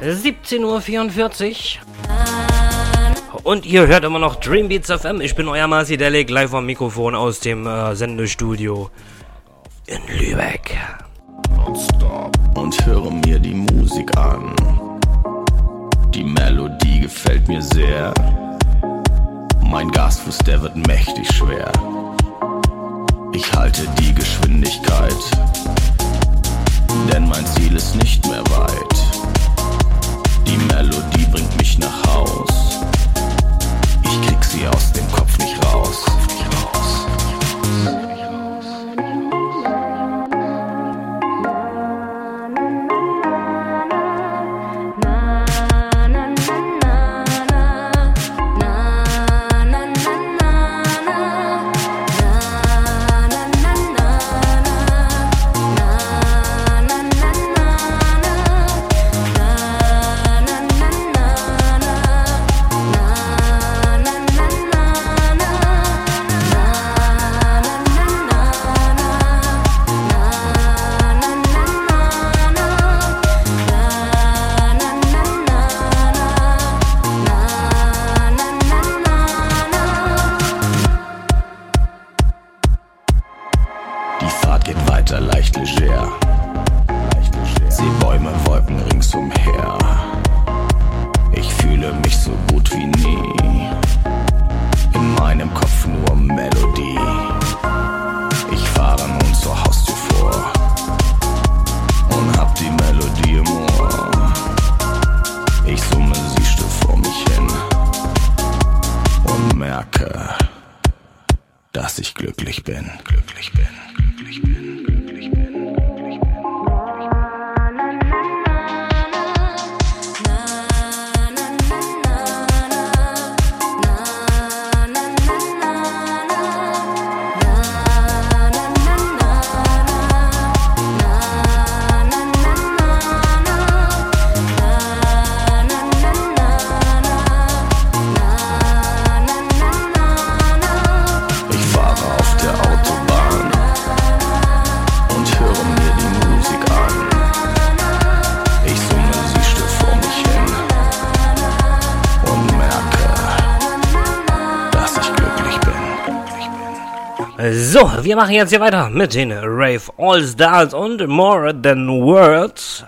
17.44 Uhr. Und ihr hört immer noch Dreambeats FM. Ich bin euer Marci Delic, live am Mikrofon aus dem äh, Sendestudio in Lübeck. und höre mir die Musik an. Die Melodie gefällt mir sehr. Mein Gasfuß, der wird mächtig schwer. Ich halte die Geschwindigkeit, denn mein Ziel ist nicht mehr weit. Die Melodie bringt mich nach Haus. Ich krieg sie aus dem Kopf nicht raus. wir machen jetzt hier weiter mit den Rave All Stars und More Than Words.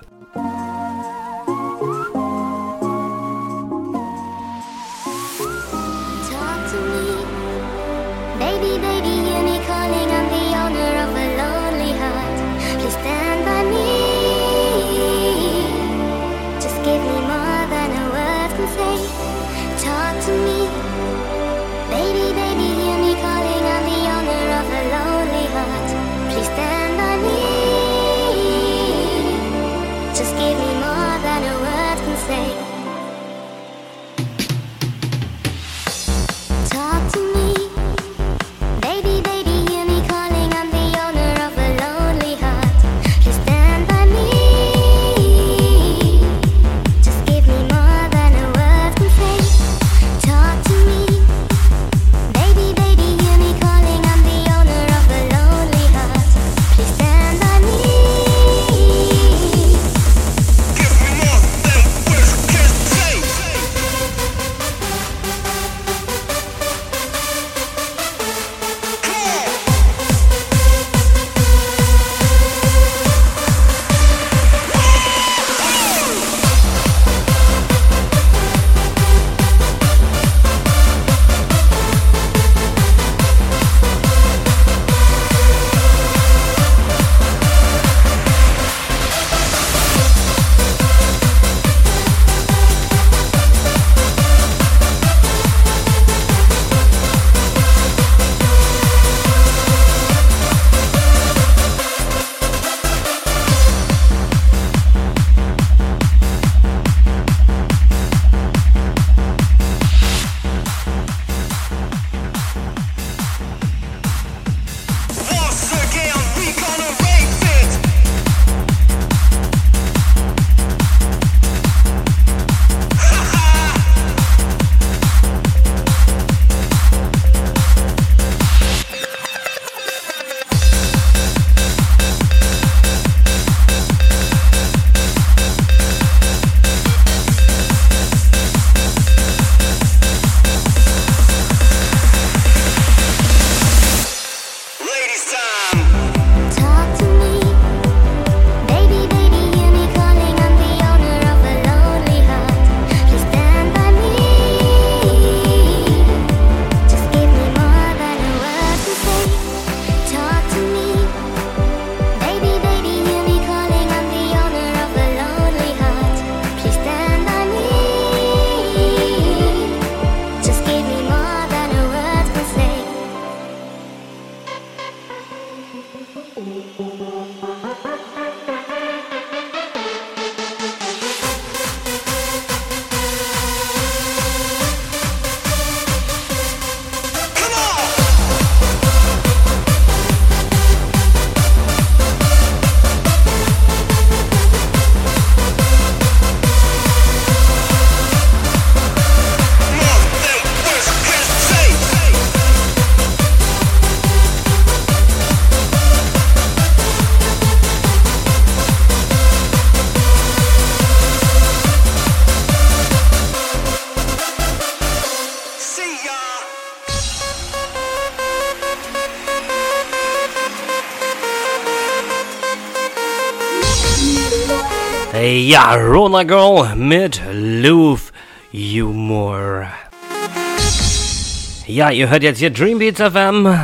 Ja, Rona Girl mit Louvre Humor. Ja, ihr hört jetzt hier Dreambeats FM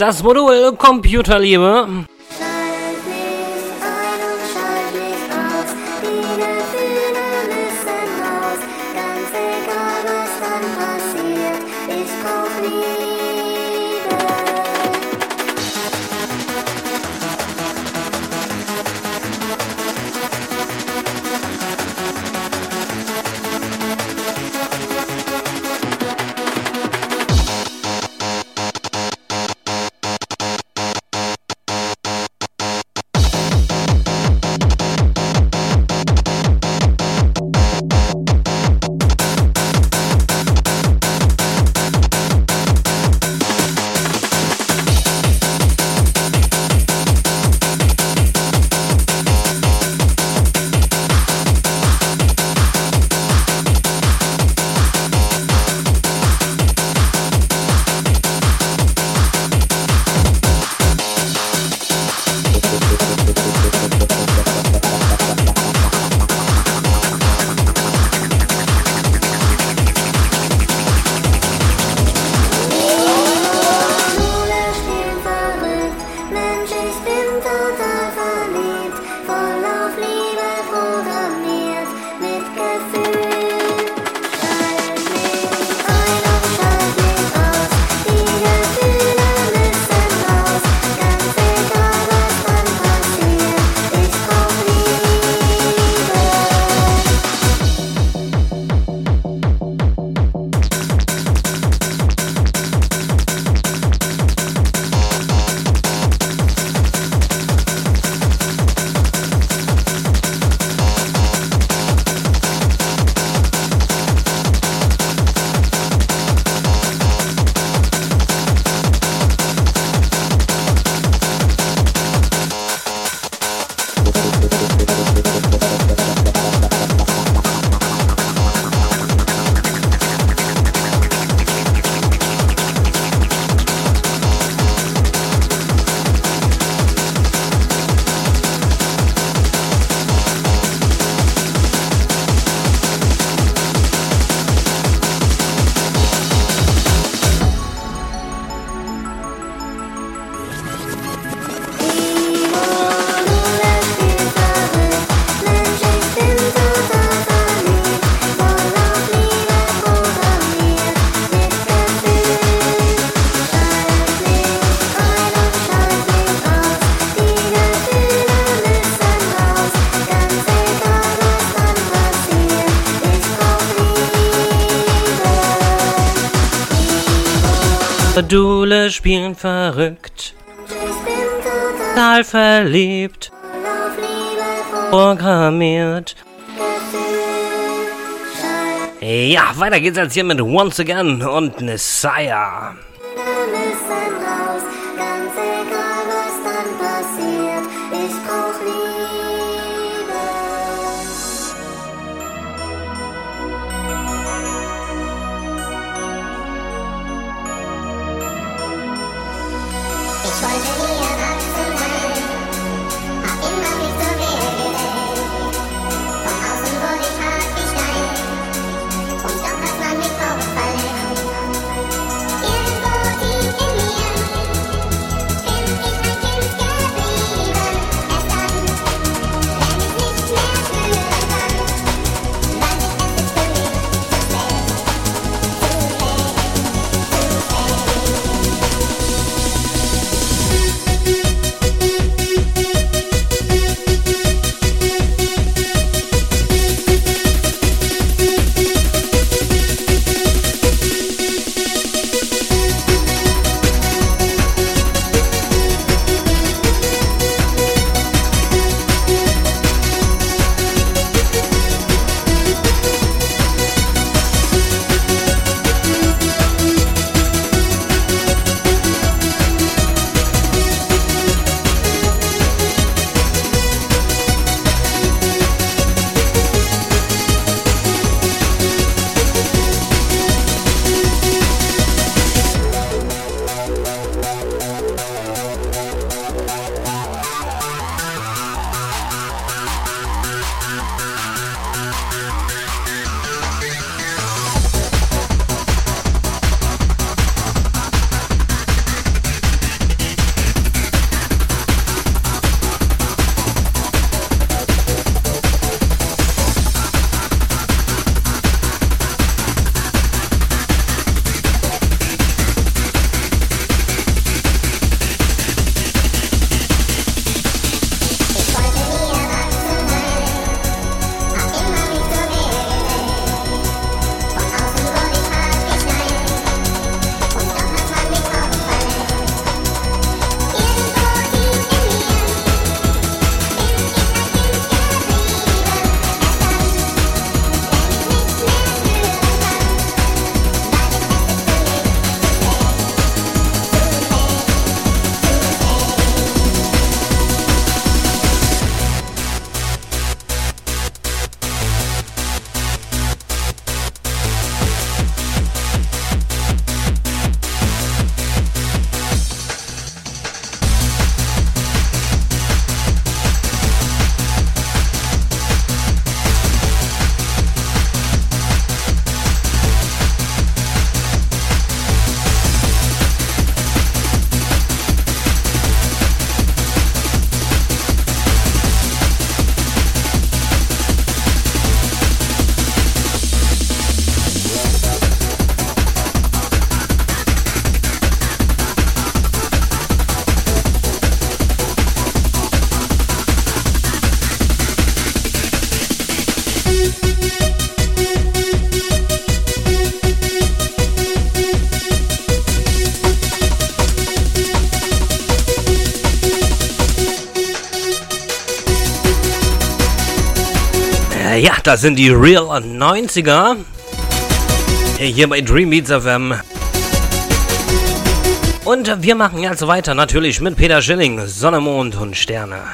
das Modul Computerliebe. verrückt, total verliebt, programmiert. Ja, weiter geht's jetzt hier mit Once Again und Nessiah. Das sind die Real 90er. Hier bei Dream Beats FM. Und wir machen jetzt weiter natürlich mit Peter Schilling, Sonne, Mond und Sterne.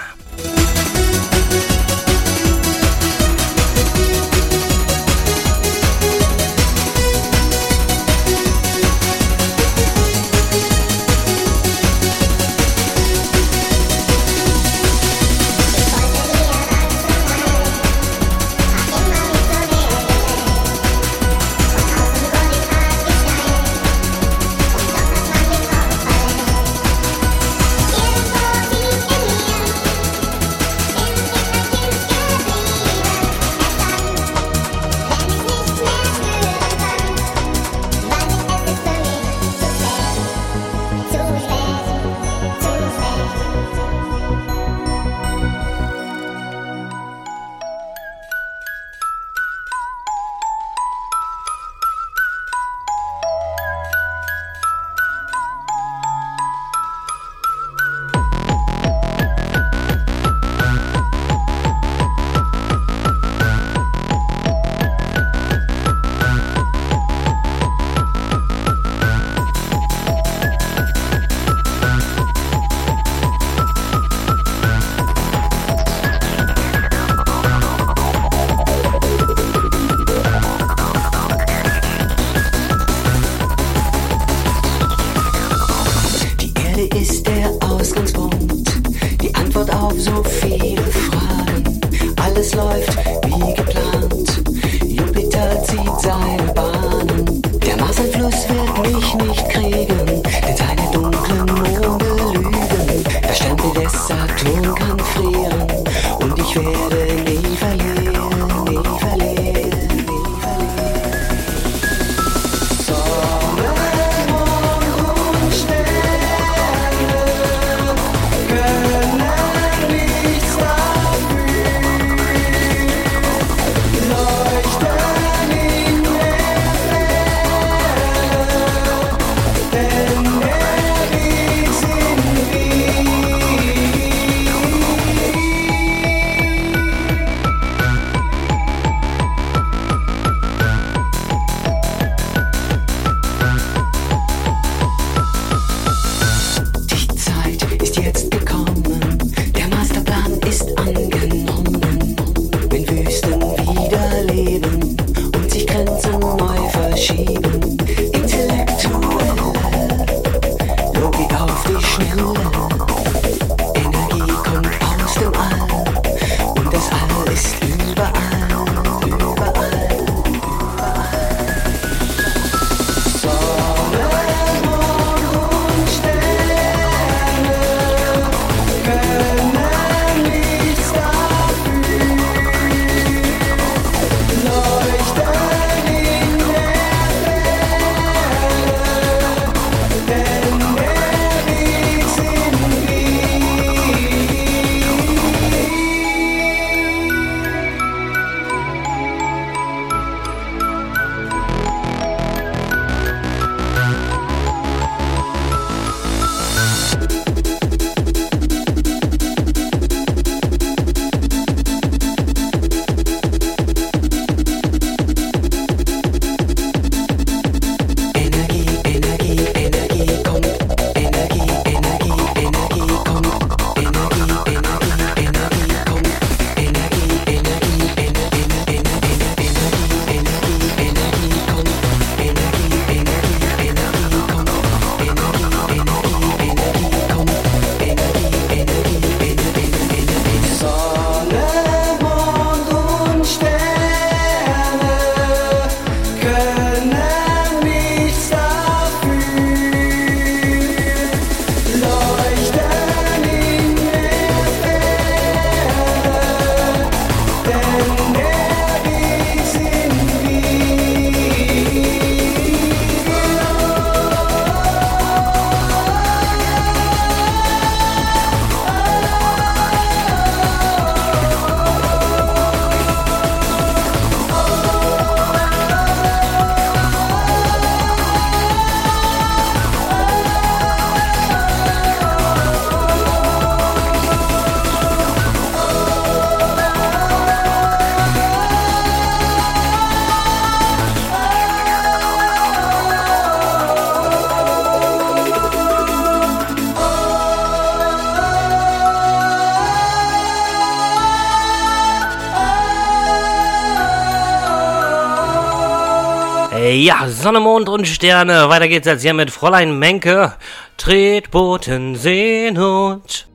Äh, ja, Sonne, Mond und Sterne. Weiter geht's jetzt hier mit Fräulein Menke. Tretboten Seenot.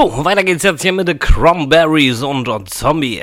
So, weiter geht's jetzt hier mit den Cranberries und Zombie.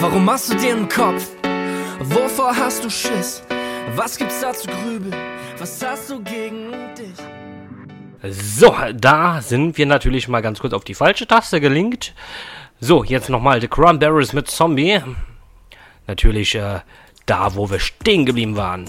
Warum machst du dir einen Kopf? Wovor hast du Schiss? Was gibt's da zu grübeln? Was hast du gegen dich? So, da sind wir natürlich mal ganz kurz auf die falsche Taste gelinkt. So, jetzt nochmal The Cranberries mit Zombie. Natürlich äh, da, wo wir stehen geblieben waren.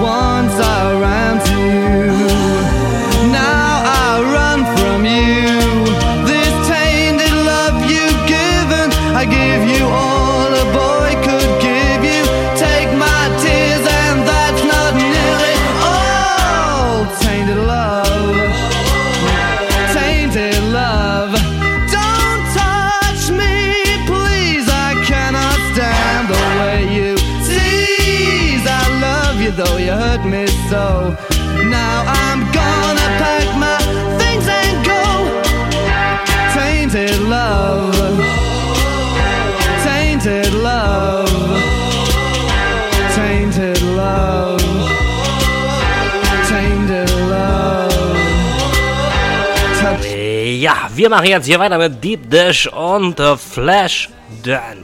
one wir machen jetzt hier weiter mit Deep Dish und äh, Flash Dance.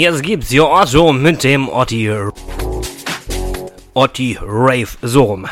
Jetzt gibt's ja so mit dem Otti. Otti Rave so rum.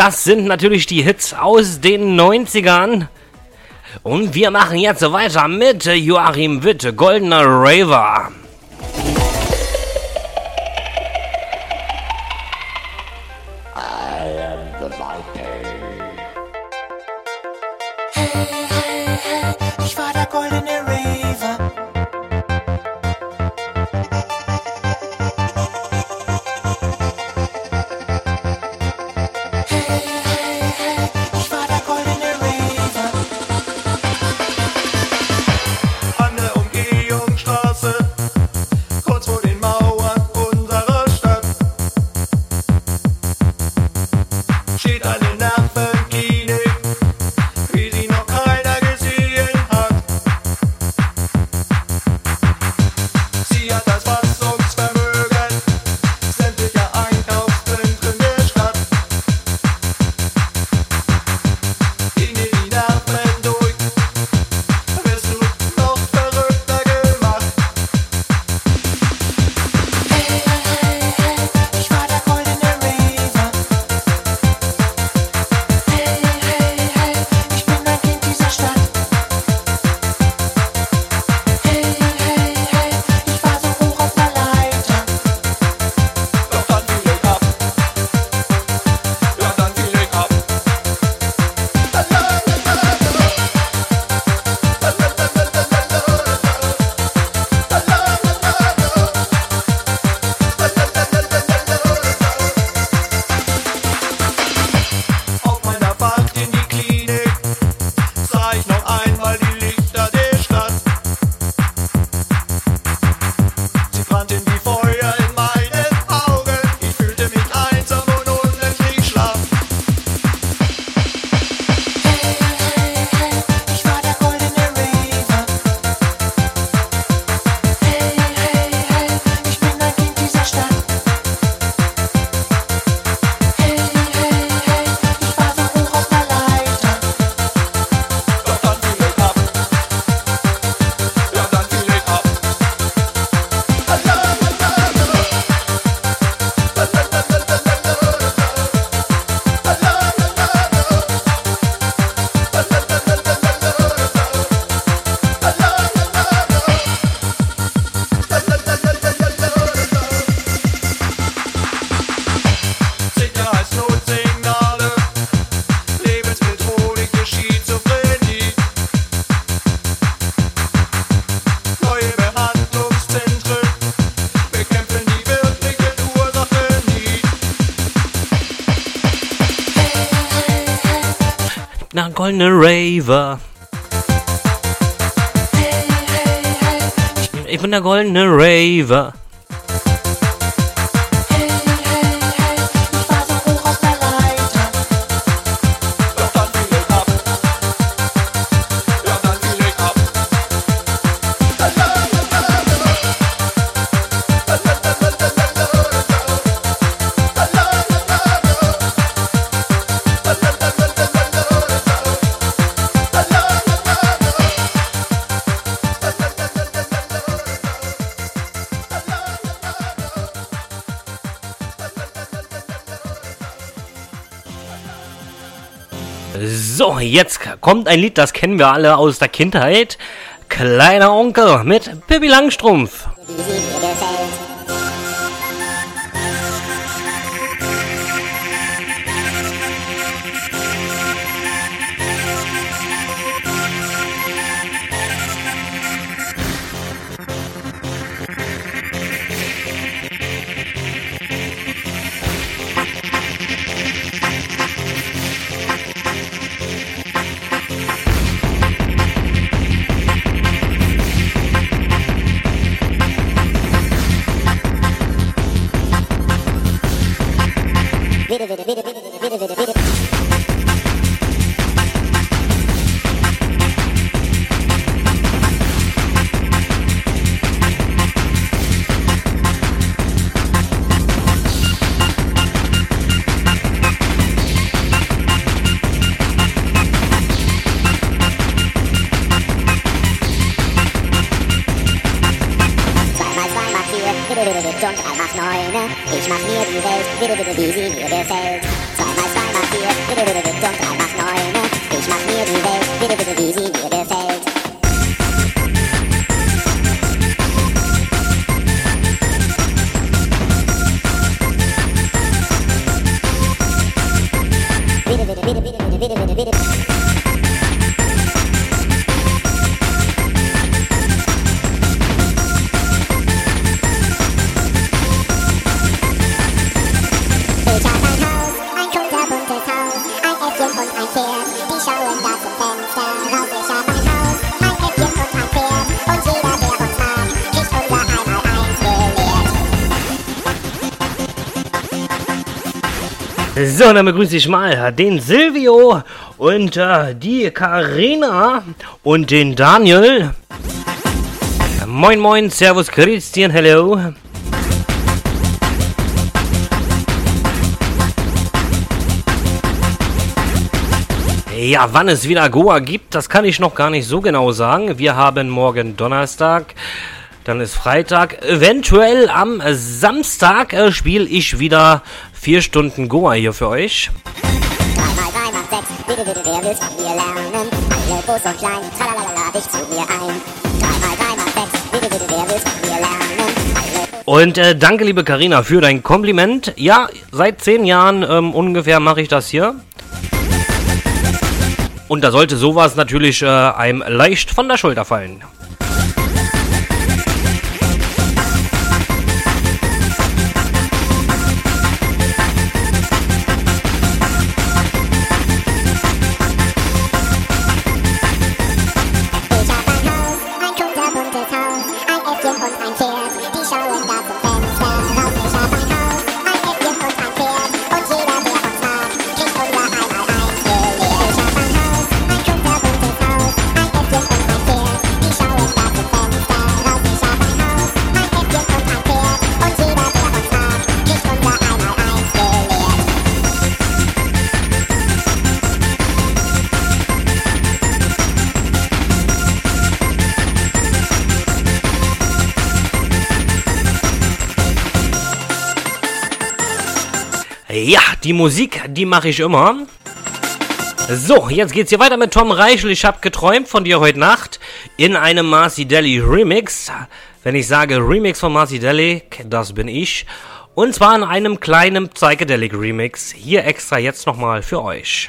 das sind natürlich die Hits aus den 90ern. Und wir machen jetzt weiter mit Joachim Witt, Goldener Raver. Goldene Raver. Ich bin der goldene Raver. So, jetzt kommt ein Lied, das kennen wir alle aus der Kindheit. Kleiner Onkel mit Pippi Langstrumpf. So, dann begrüße ich mal den Silvio und äh, die Karina und den Daniel. Moin, moin, Servus, Christian, hello. Ja, wann es wieder Goa gibt, das kann ich noch gar nicht so genau sagen. Wir haben morgen Donnerstag, dann ist Freitag. Eventuell am Samstag äh, spiele ich wieder vier Stunden Goa hier für euch. Und äh, danke, liebe Karina, für dein Kompliment. Ja, seit zehn Jahren ähm, ungefähr mache ich das hier. Und da sollte sowas natürlich äh, einem leicht von der Schulter fallen. Musik, die mache ich immer. So, jetzt geht's hier weiter mit Tom Reichel. Ich habe geträumt von dir heute Nacht in einem Marcy Deli Remix. Wenn ich sage Remix von Marcy Deli, das bin ich. Und zwar in einem kleinen Psychedelic Remix. Hier extra jetzt nochmal für euch.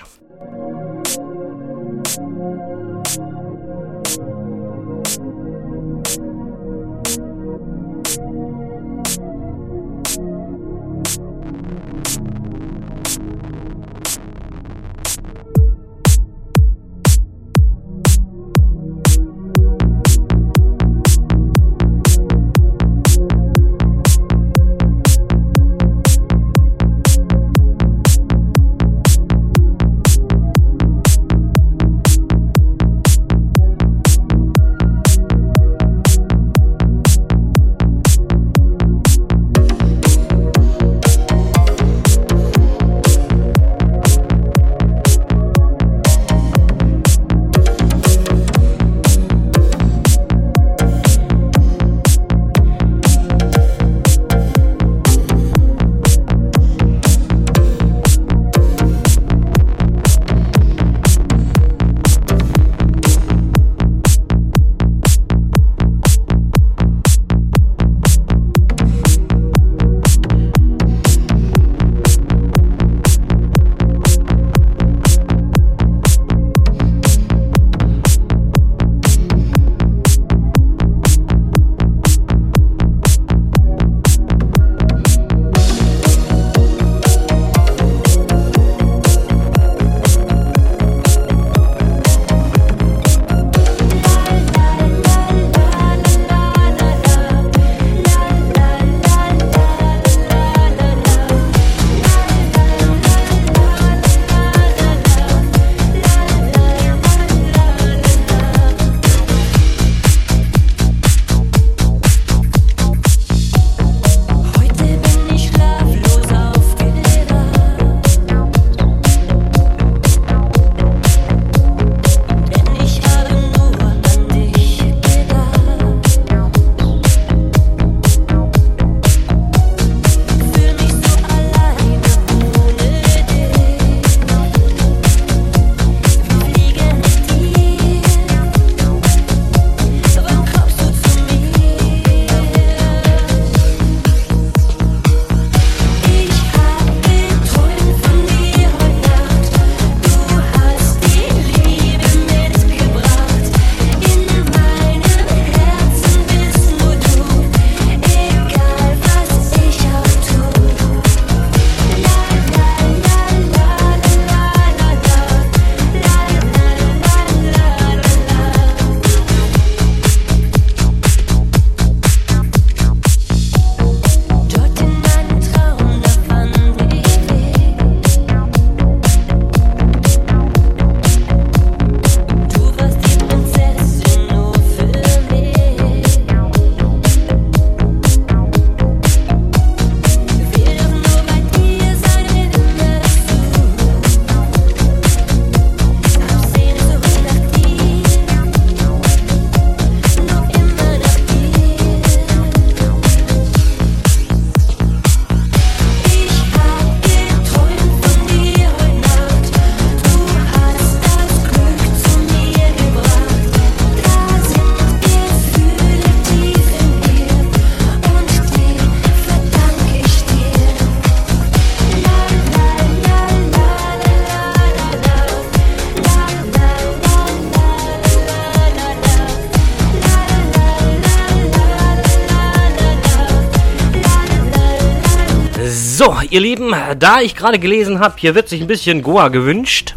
ihr Lieben, da ich gerade gelesen habe, hier wird sich ein bisschen Goa gewünscht,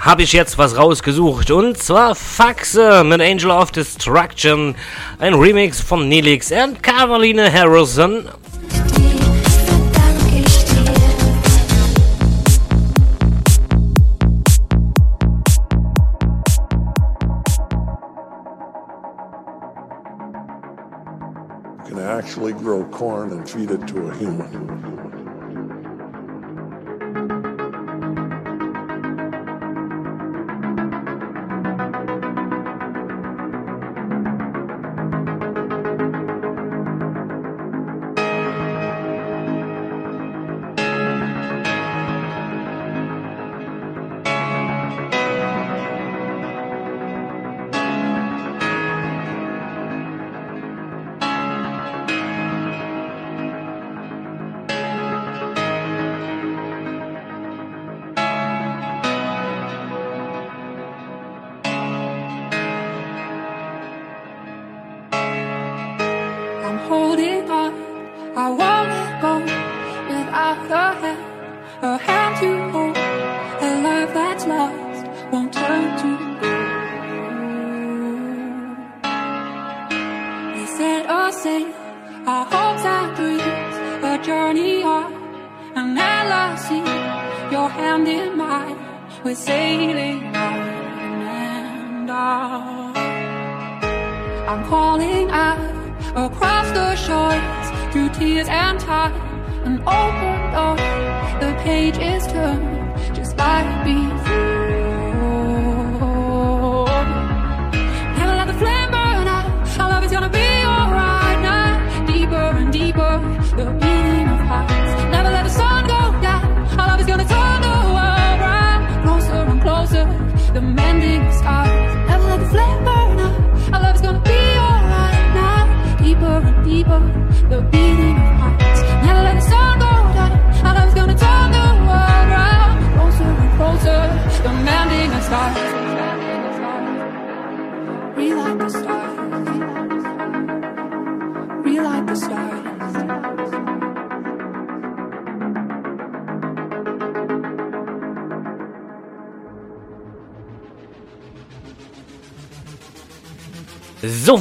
habe ich jetzt was rausgesucht. Und zwar Faxe mit Angel of Destruction, ein Remix von Nelix und Caroline Harrison actually grow corn and feed it to a human.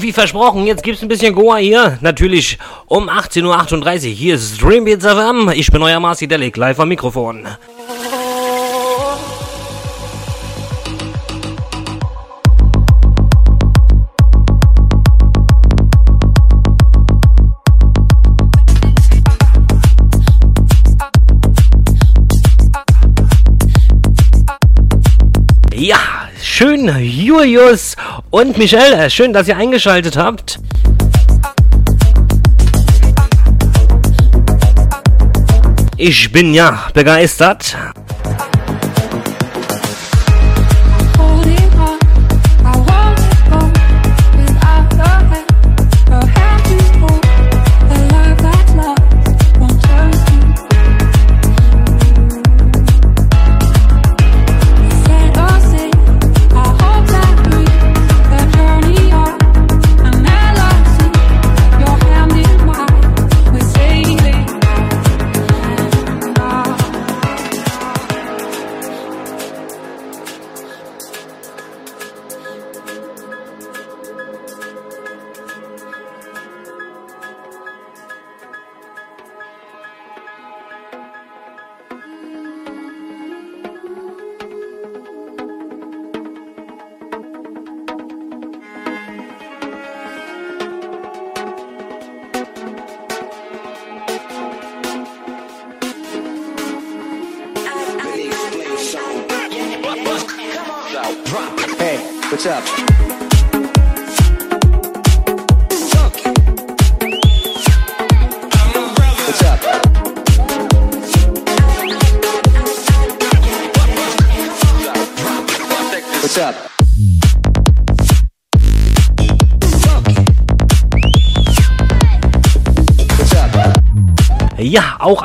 Wie versprochen, jetzt gibt es ein bisschen Goa hier. Natürlich um 18.38 Uhr. Hier ist Dreambeats FM. Ich bin euer Marci Delic, live am Mikrofon. Ja, schön Julius und Michelle. Schön, dass ihr eingeschaltet habt. Ich bin ja begeistert.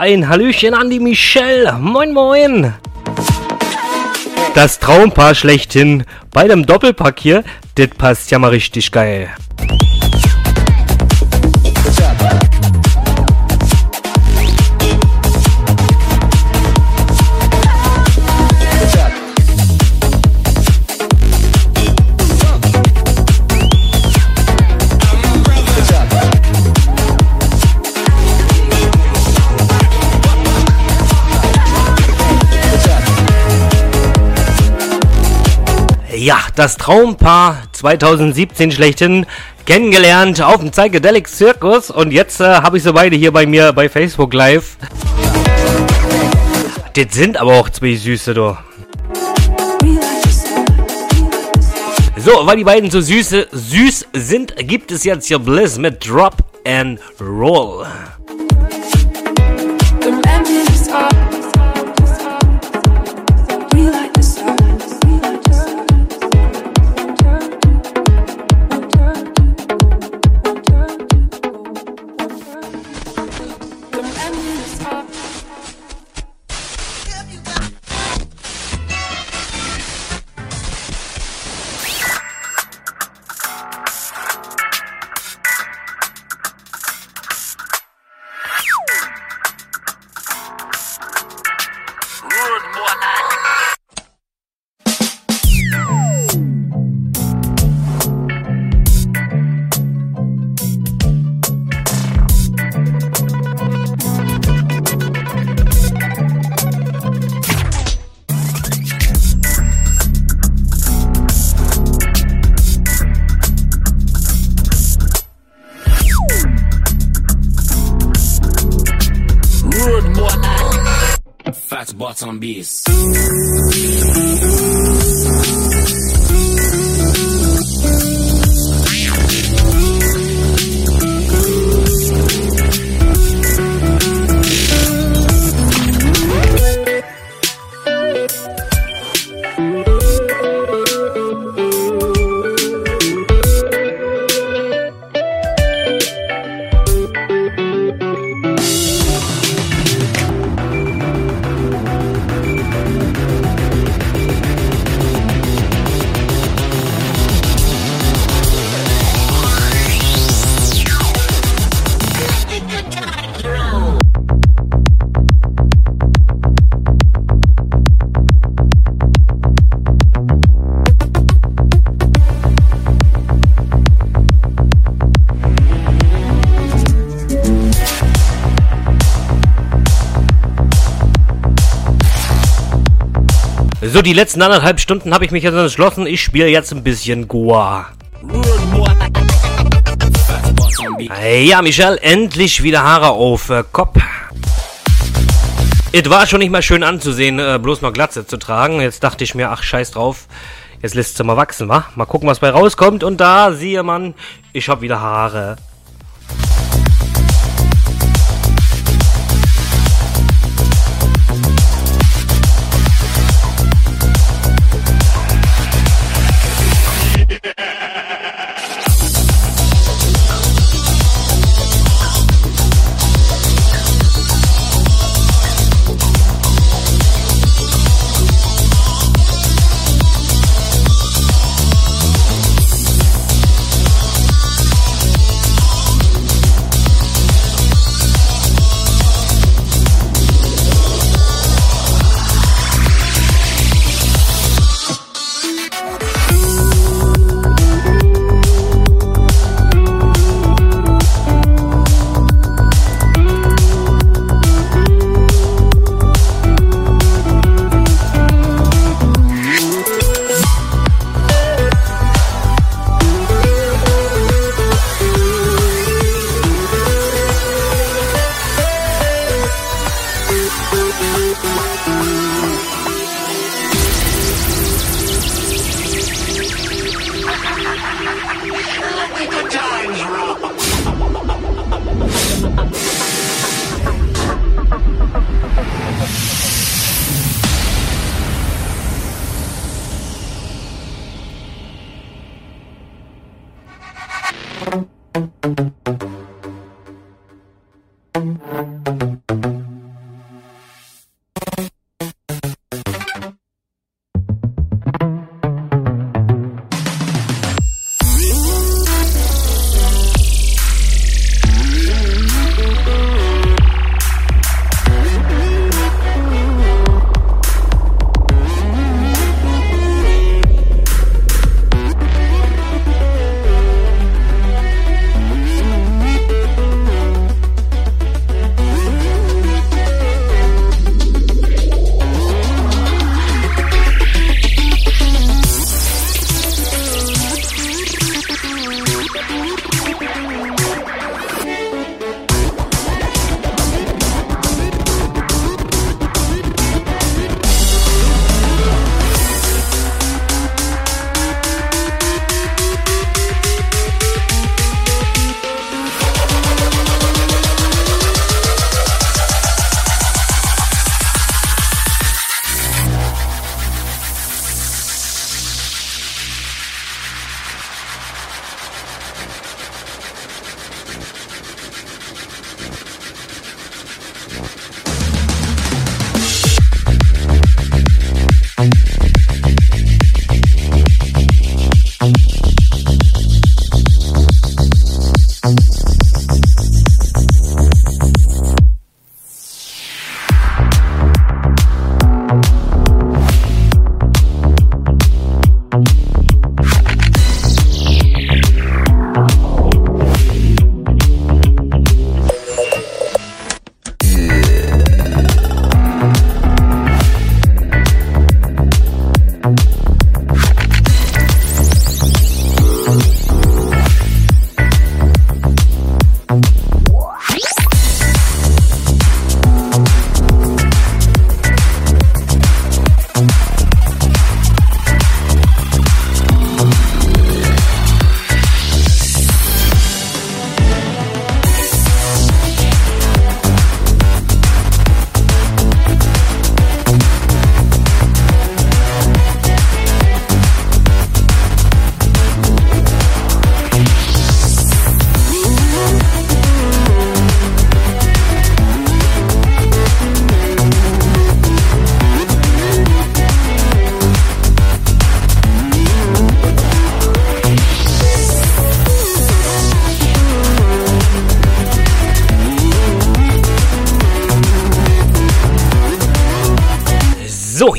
ein Hallöchen an die Michelle. Moin, moin. Das Traumpaar schlechthin bei dem Doppelpack hier, das passt ja mal richtig geil. Ja, das Traumpaar 2017 schlechthin kennengelernt auf dem Psychedelic Circus und jetzt äh, habe ich sie beide hier bei mir bei Facebook Live. Das sind aber auch zwei Süße, du. So, weil die beiden so süße, süß sind, gibt es jetzt hier Bliss mit Drop and Roll. Peace. So, die letzten anderthalb Stunden habe ich mich jetzt entschlossen, ich spiele jetzt ein bisschen Goa. Ja, Michel, endlich wieder Haare auf äh, Kopf. Es war schon nicht mal schön anzusehen, äh, bloß noch Glatze zu tragen. Jetzt dachte ich mir, ach, scheiß drauf. Jetzt lässt sie mal wachsen, wa? Mal gucken, was bei rauskommt. Und da, siehe man, ich hab wieder Haare.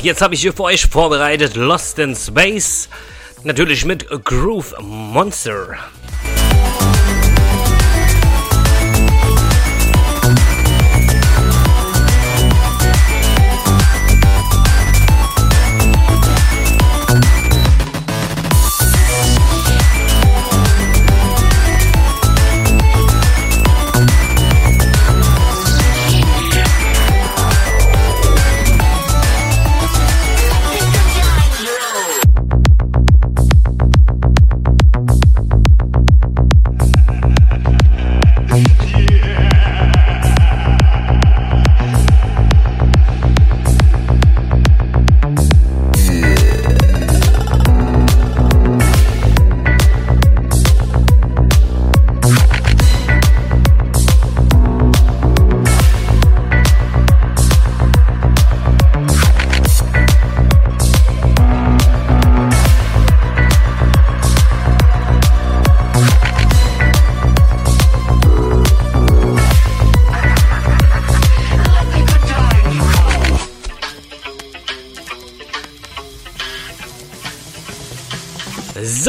Jetzt habe ich hier für euch vorbereitet Lost in Space. Natürlich mit Groove Monster.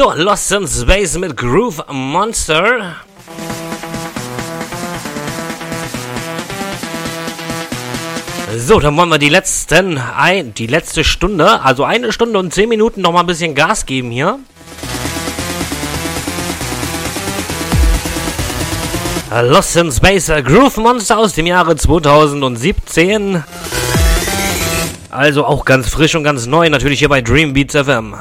So, Lost in Space mit Groove Monster. So, dann wollen wir die letzten, ein, die letzte Stunde, also eine Stunde und zehn Minuten noch mal ein bisschen Gas geben hier. Lost in Space äh, Groove Monster aus dem Jahre 2017. Also auch ganz frisch und ganz neu, natürlich hier bei Dream Beats FM.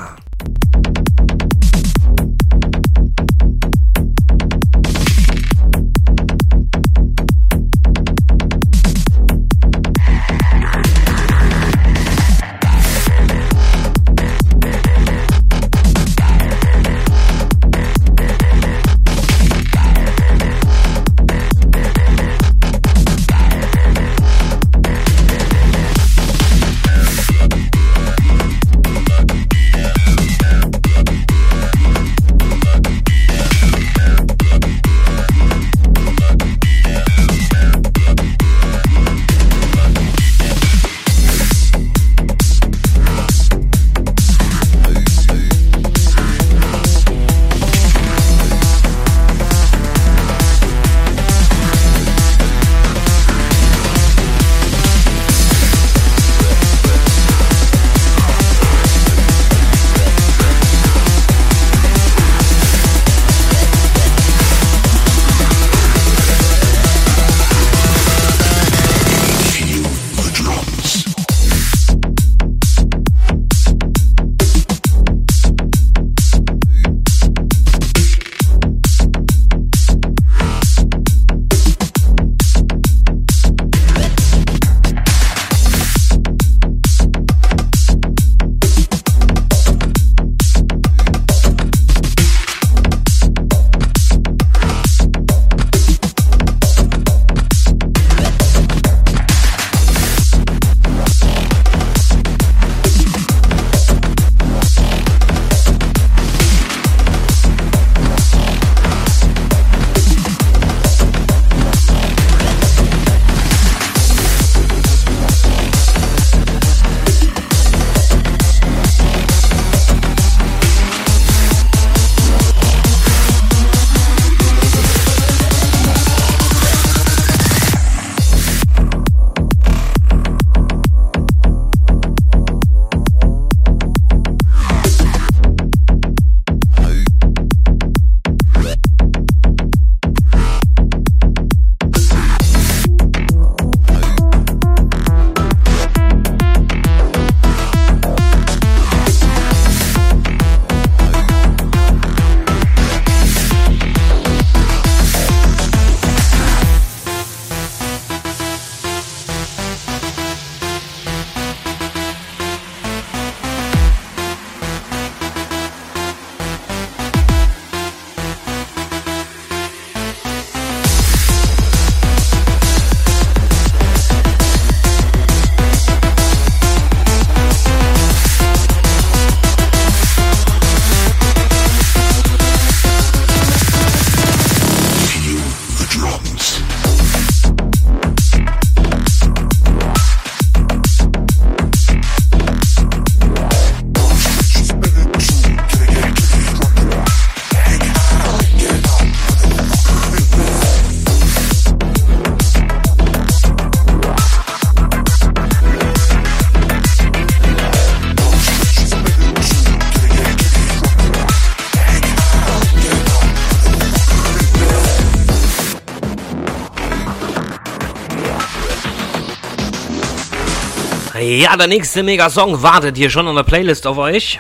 Ja, der nächste Mega-Song wartet hier schon an der Playlist auf euch.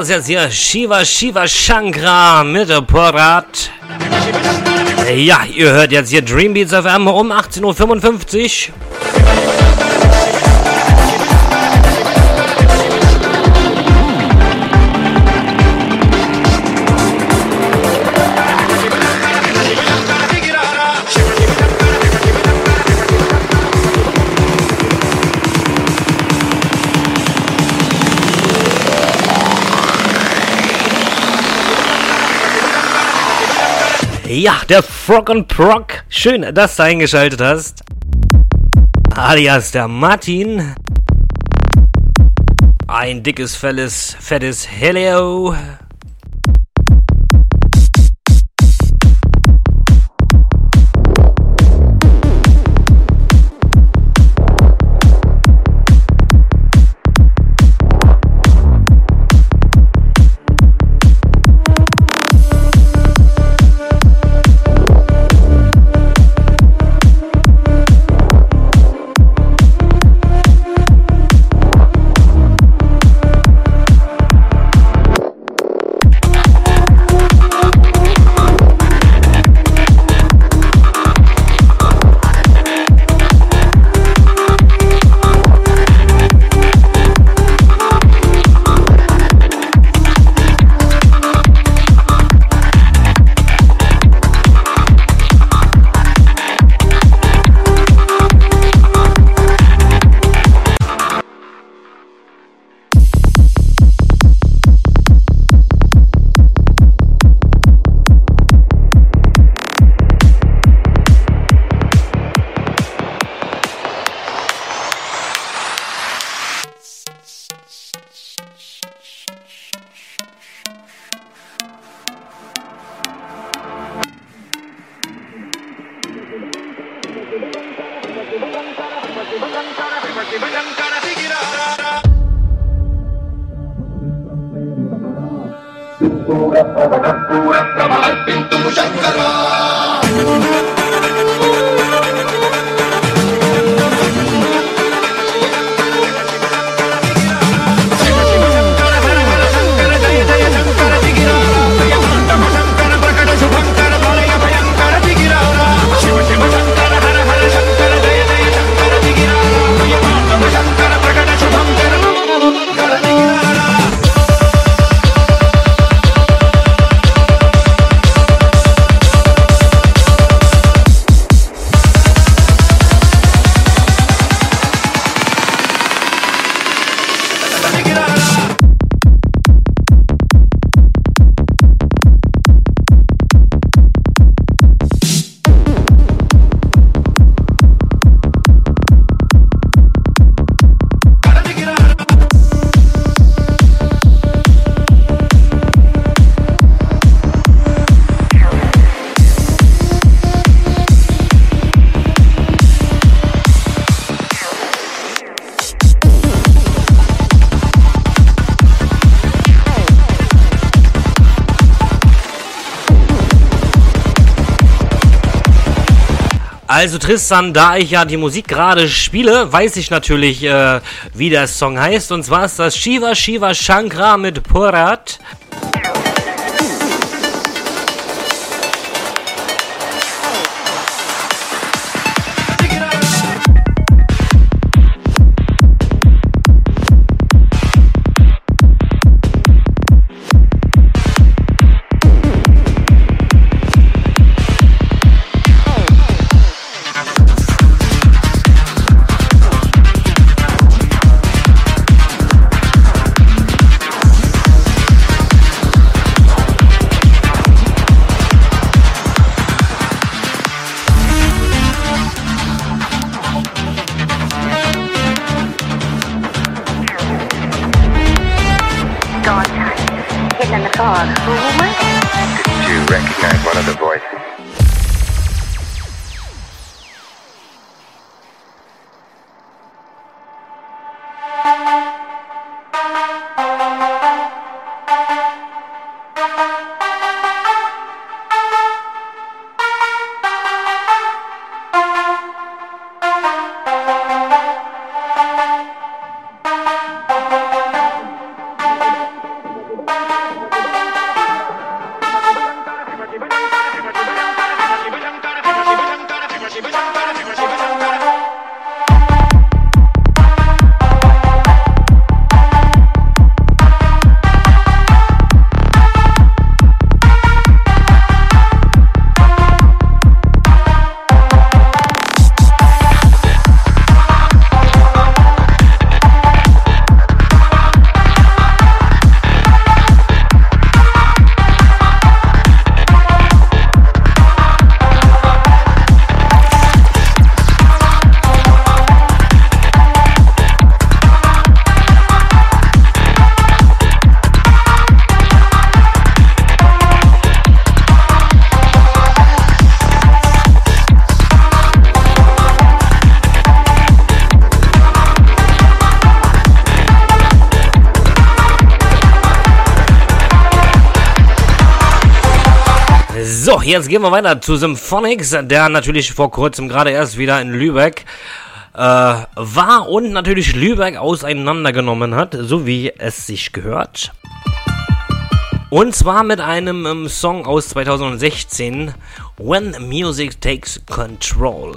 Das jetzt hier Shiva Shiva Shankra mit Porat. Ja, ihr hört jetzt hier Dreambeats FM um 18.55 Uhr. Ja, der Frog und Proc. Schön, dass du eingeschaltet hast. Alias der Martin. Ein dickes, felles, fettes Hello. Also Tristan, da ich ja die Musik gerade spiele, weiß ich natürlich, äh, wie der Song heißt. Und zwar ist das Shiva Shiva Shankra mit Purat. Jetzt gehen wir weiter zu Symphonics, der natürlich vor kurzem gerade erst wieder in Lübeck äh, war und natürlich Lübeck auseinandergenommen hat, so wie es sich gehört. Und zwar mit einem ähm, Song aus 2016, When Music Takes Control.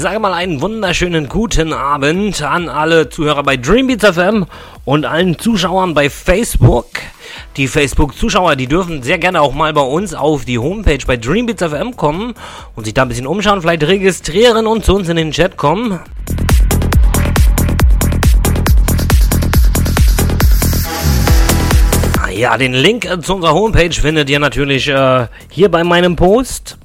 Ich sage mal einen wunderschönen guten Abend an alle Zuhörer bei Dreambeats FM und allen Zuschauern bei Facebook. Die Facebook-Zuschauer, die dürfen sehr gerne auch mal bei uns auf die Homepage bei Dreambeats FM kommen und sich da ein bisschen umschauen, vielleicht registrieren und zu uns in den Chat kommen. Ja, den Link zu unserer Homepage findet ihr natürlich äh, hier bei meinem Post.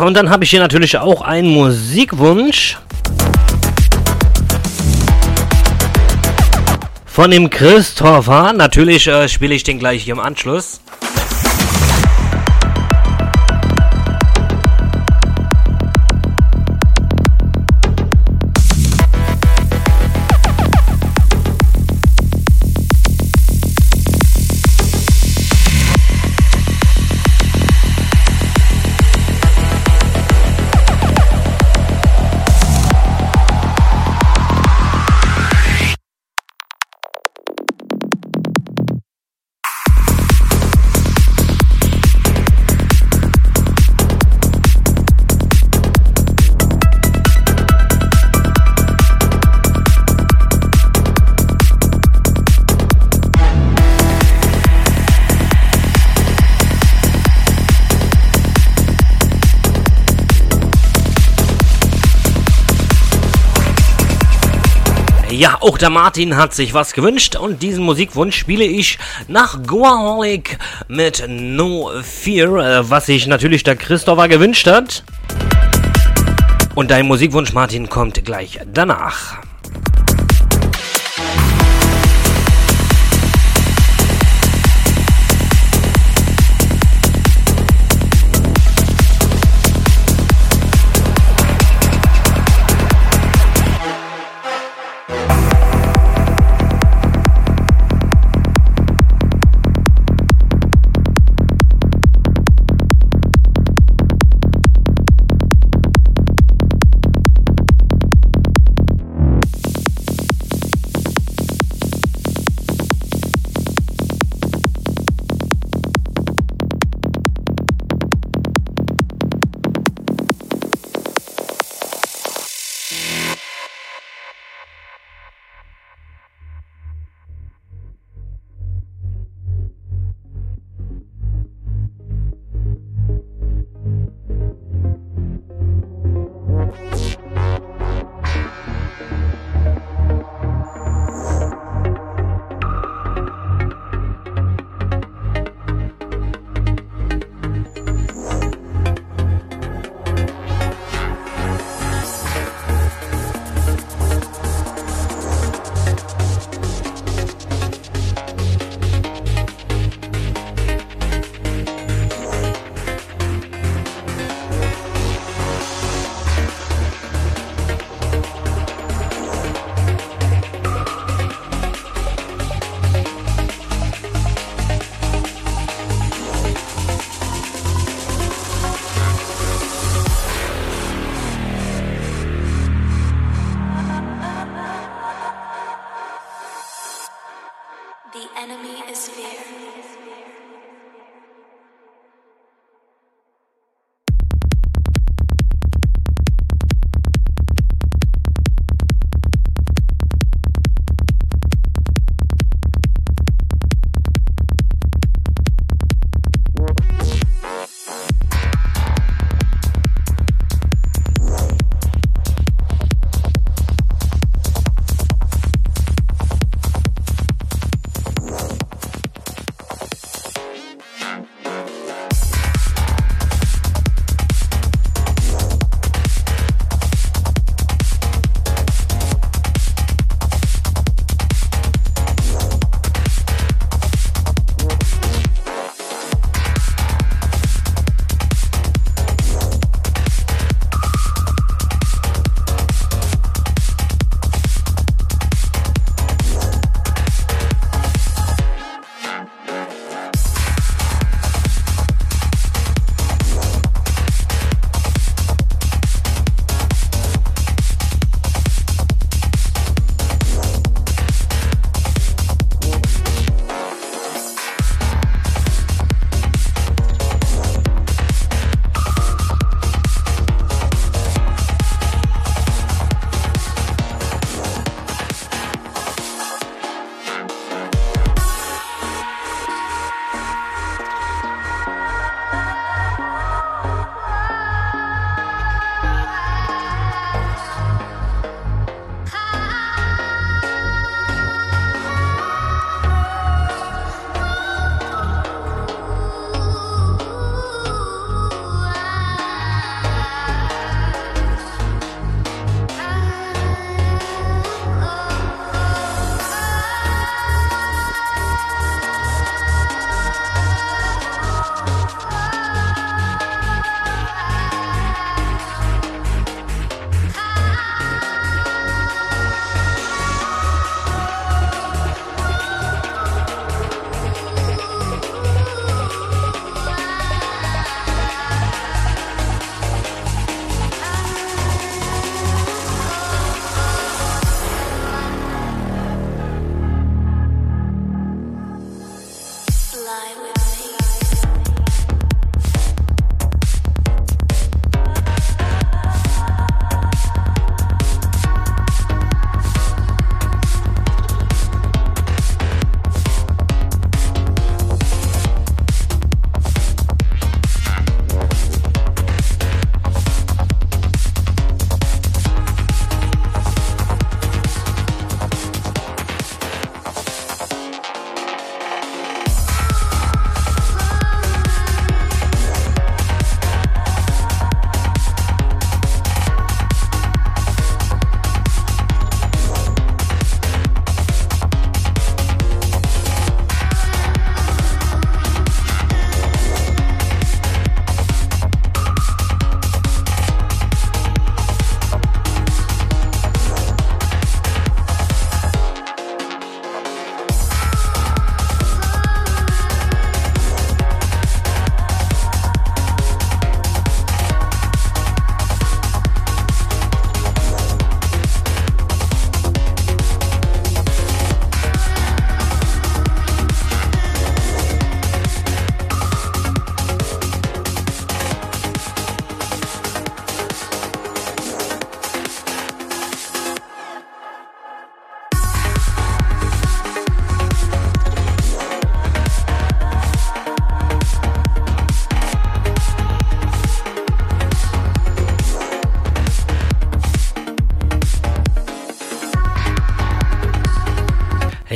Und dann habe ich hier natürlich auch einen Musikwunsch. Von dem Christopher. Natürlich äh, spiele ich den gleich hier im Anschluss. Auch der Martin hat sich was gewünscht und diesen Musikwunsch spiele ich nach Goaholic mit No Fear, äh, was sich natürlich der Christopher gewünscht hat. Und dein Musikwunsch, Martin, kommt gleich danach.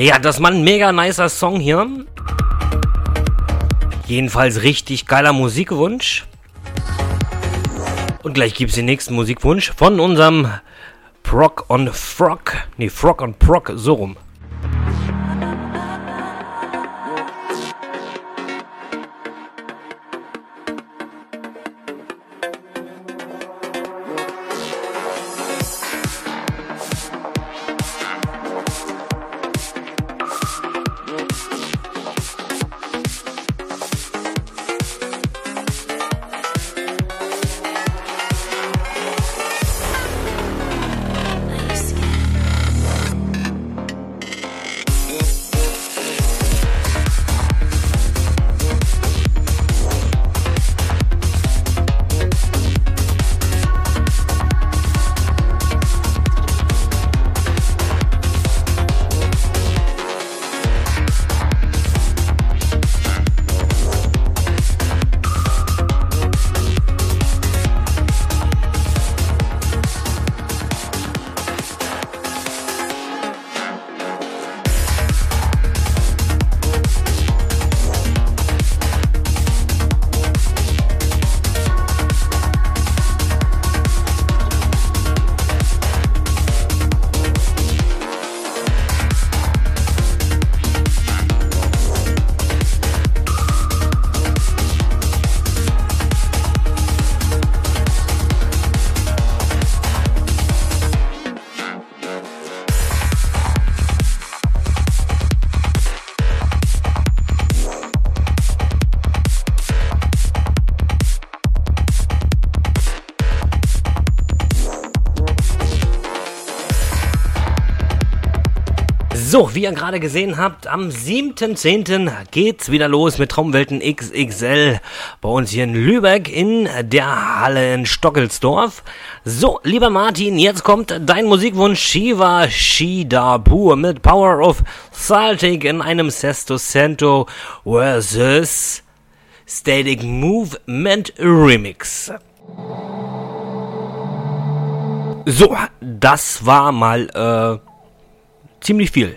Ja, das war ein mega nicer Song hier. Jedenfalls richtig geiler Musikwunsch. Und gleich gibt's den nächsten Musikwunsch von unserem Proc on Frog. Nee, Frog on Proc, so rum. Wie ihr gerade gesehen habt, am 7.10. geht's wieder los mit Traumwelten XXL bei uns hier in Lübeck in der Halle in Stockelsdorf. So, lieber Martin, jetzt kommt dein Musikwunsch Shiva Shidapur mit Power of Celtic in einem Sesto Cento vs. Static Movement Remix. So, das war mal äh, ziemlich viel.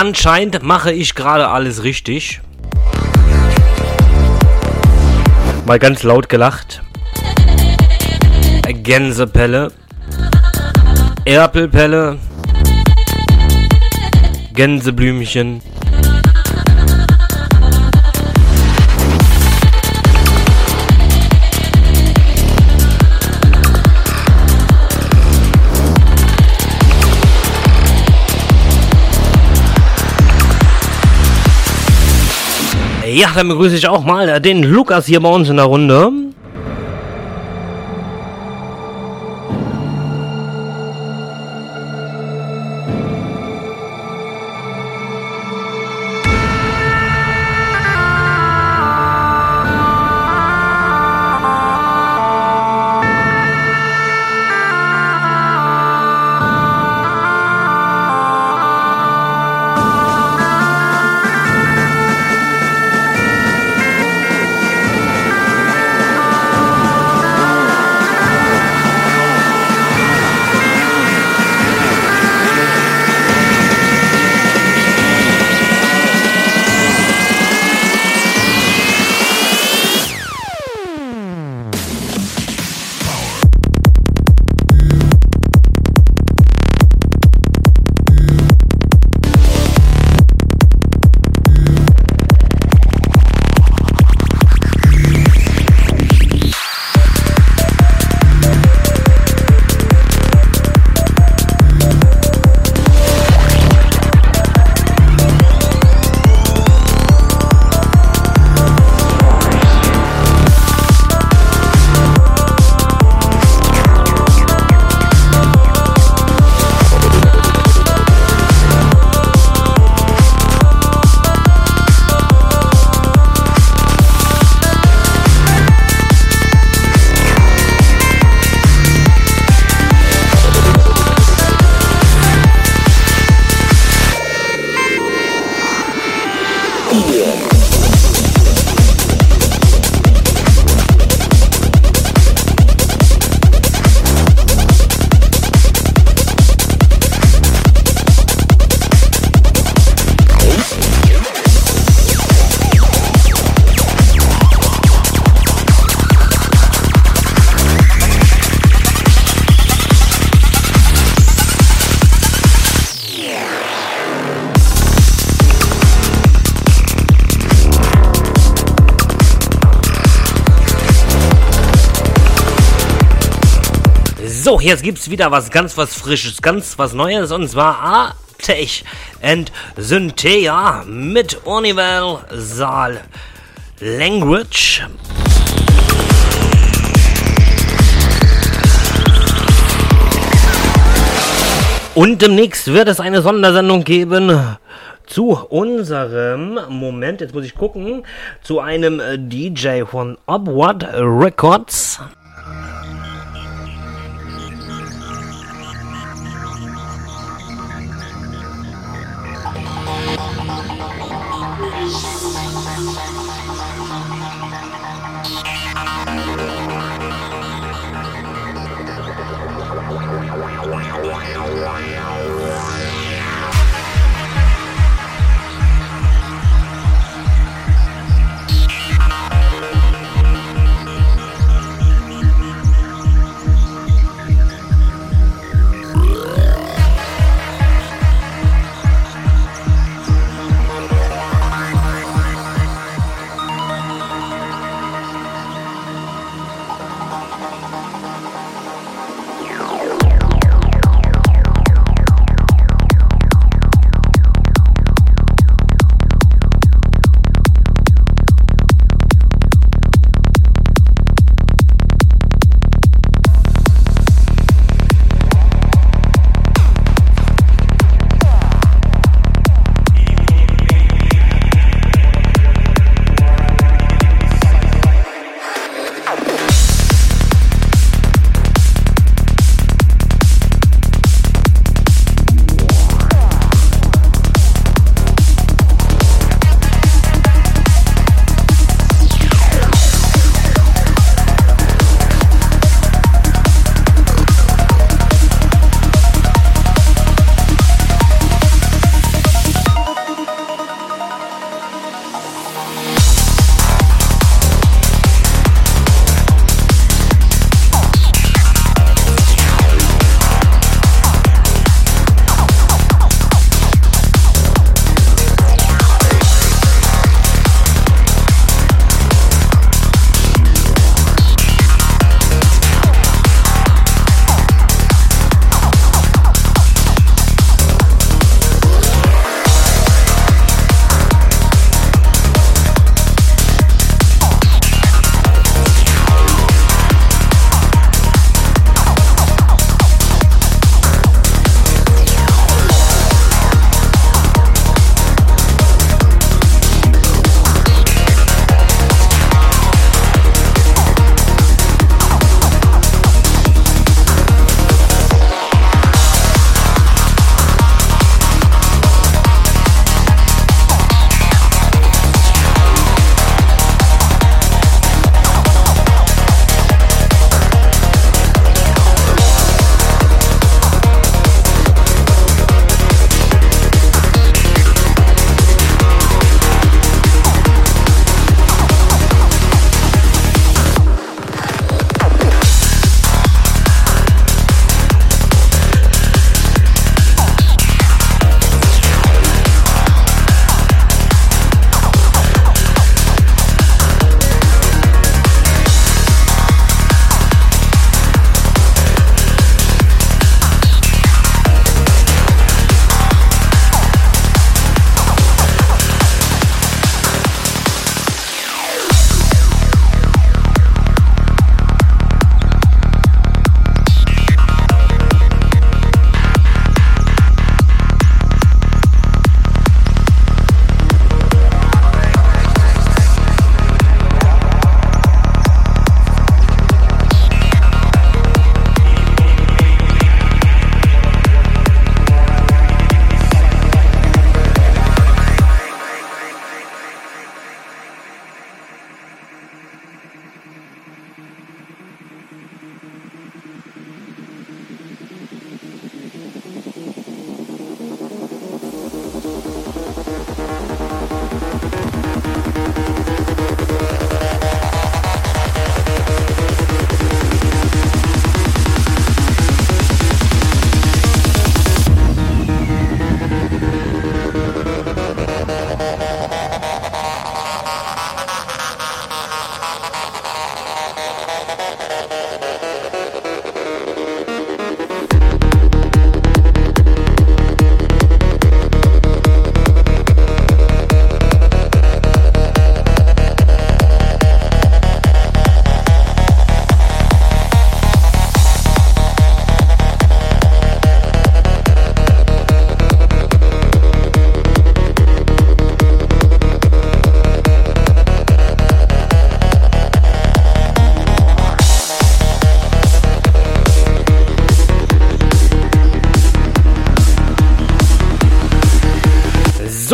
Anscheinend mache ich gerade alles richtig. Mal ganz laut gelacht. Gänsepelle. Erpelpelle. Gänseblümchen. Ja, dann begrüße ich auch mal den Lukas hier bei uns in der Runde. So, jetzt gibt's wieder was ganz was Frisches, ganz was Neues und zwar Artech and Synthea mit Universal Language. Und demnächst wird es eine Sondersendung geben zu unserem, Moment, jetzt muss ich gucken, zu einem äh, DJ von Upward Records.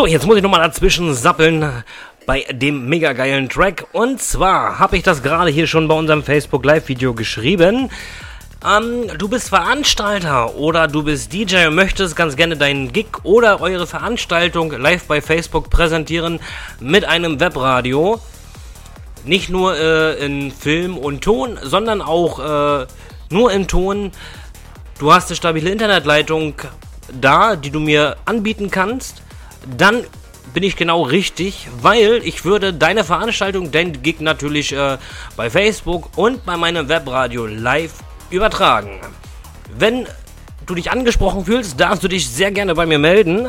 Jetzt muss ich nochmal dazwischen sappeln bei dem mega geilen Track. Und zwar habe ich das gerade hier schon bei unserem Facebook Live-Video geschrieben. Ähm, du bist Veranstalter oder du bist DJ und möchtest ganz gerne deinen Gig oder eure Veranstaltung live bei Facebook präsentieren mit einem Webradio. Nicht nur äh, in Film und Ton, sondern auch äh, nur im Ton. Du hast eine stabile Internetleitung da, die du mir anbieten kannst. Dann bin ich genau richtig, weil ich würde deine Veranstaltung, dein Gig natürlich äh, bei Facebook und bei meinem Webradio live übertragen. Wenn du dich angesprochen fühlst, darfst du dich sehr gerne bei mir melden.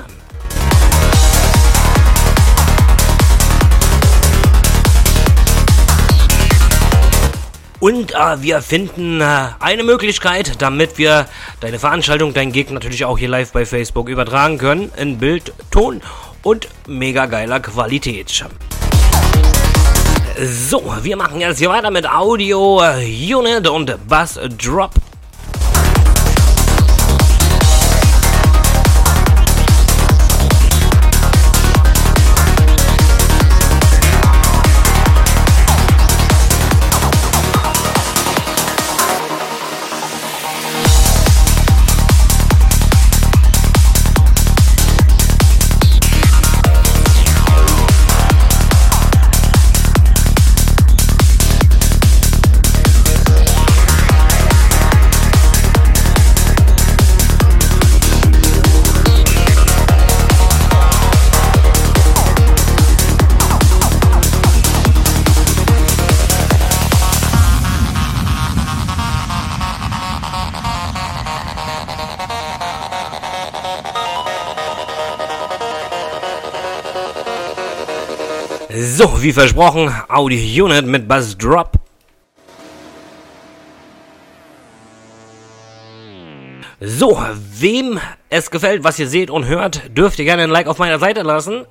Und äh, wir finden äh, eine Möglichkeit, damit wir deine Veranstaltung, dein Gig natürlich auch hier live bei Facebook übertragen können. In Bild, Ton und mega geiler Qualität. So, wir machen jetzt hier weiter mit Audio äh, Unit und Bass Drop. So, wie versprochen, Audio Unit mit Bass Drop. So, wem es gefällt, was ihr seht und hört, dürft ihr gerne ein Like auf meiner Seite lassen.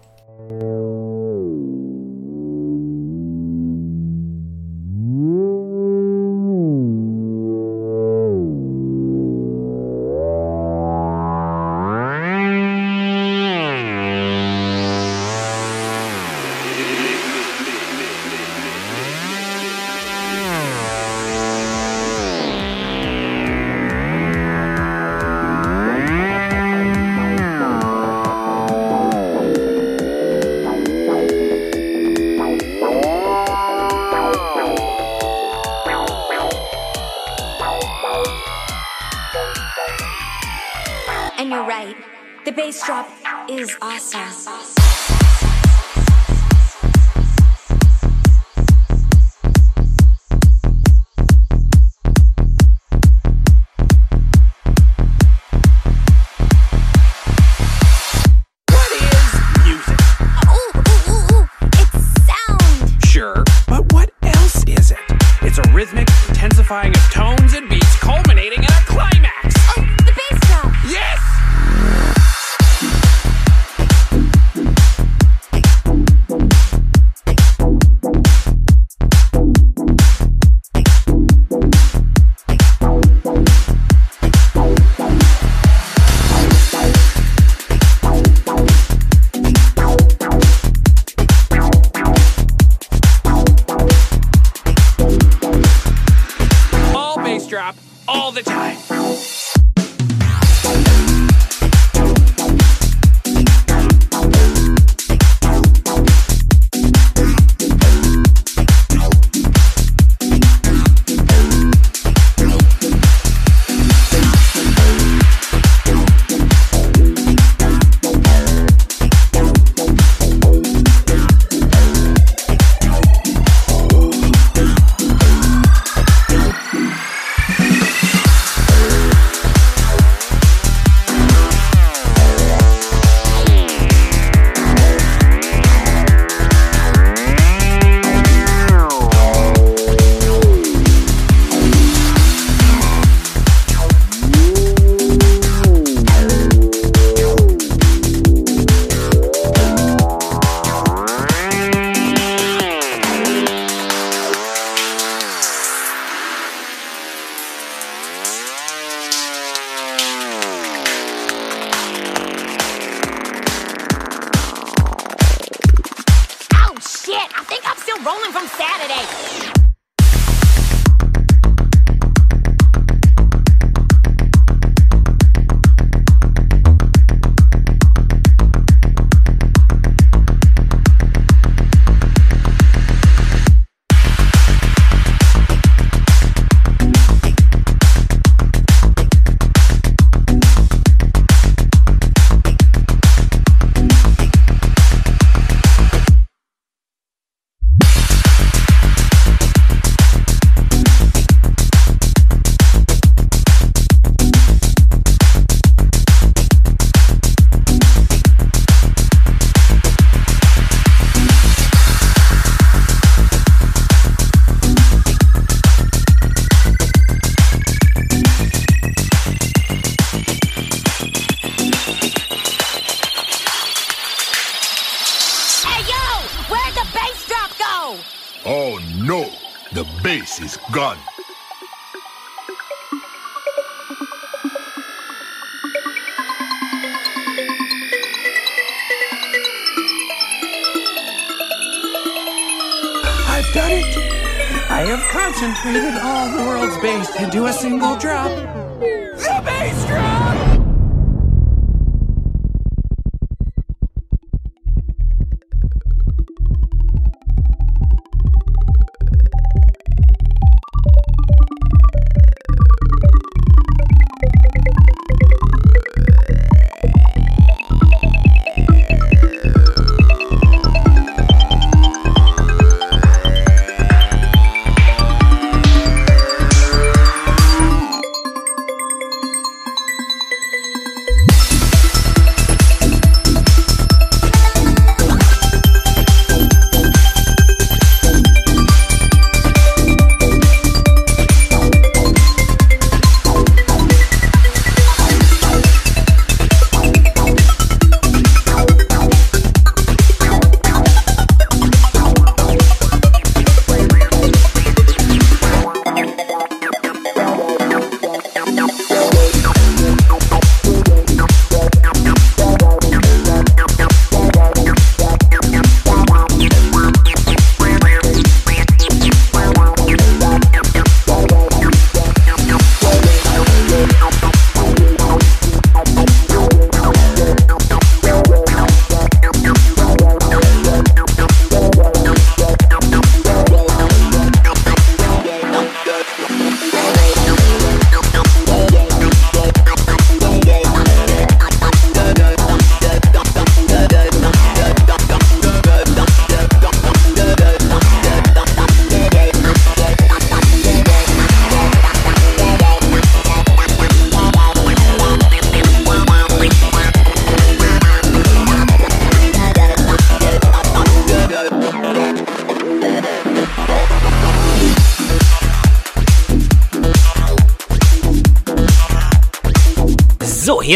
still rolling from Saturday.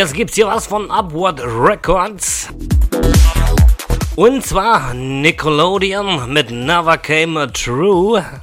Jetzt gibt's hier was von Upward Records. Und zwar Nickelodeon mit Never Came True.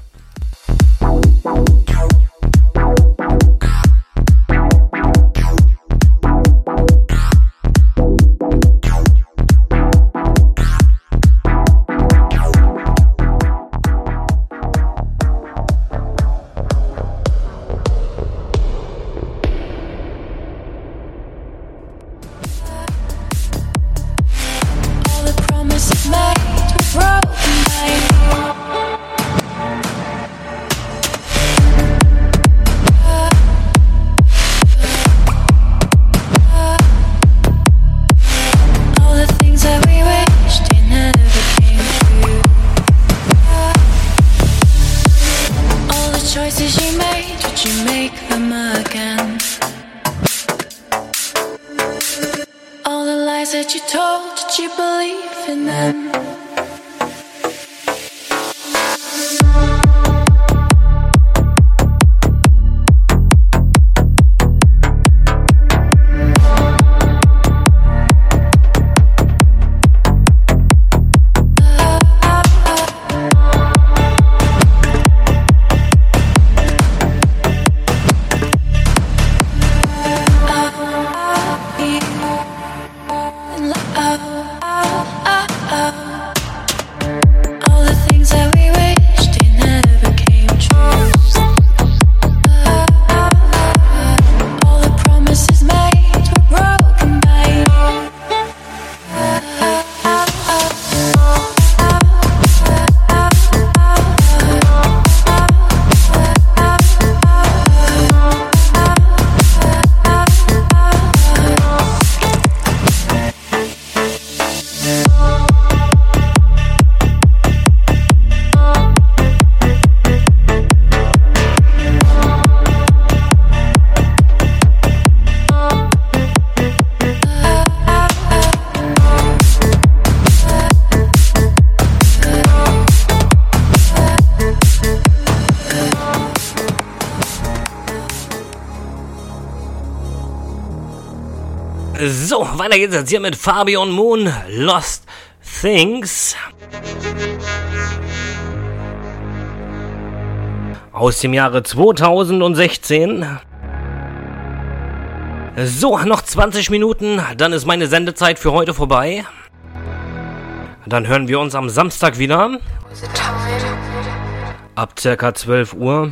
Weiter geht's jetzt hier mit Fabian Moon, Lost Things. Aus dem Jahre 2016. So, noch 20 Minuten, dann ist meine Sendezeit für heute vorbei. Dann hören wir uns am Samstag wieder. Ab circa 12 Uhr.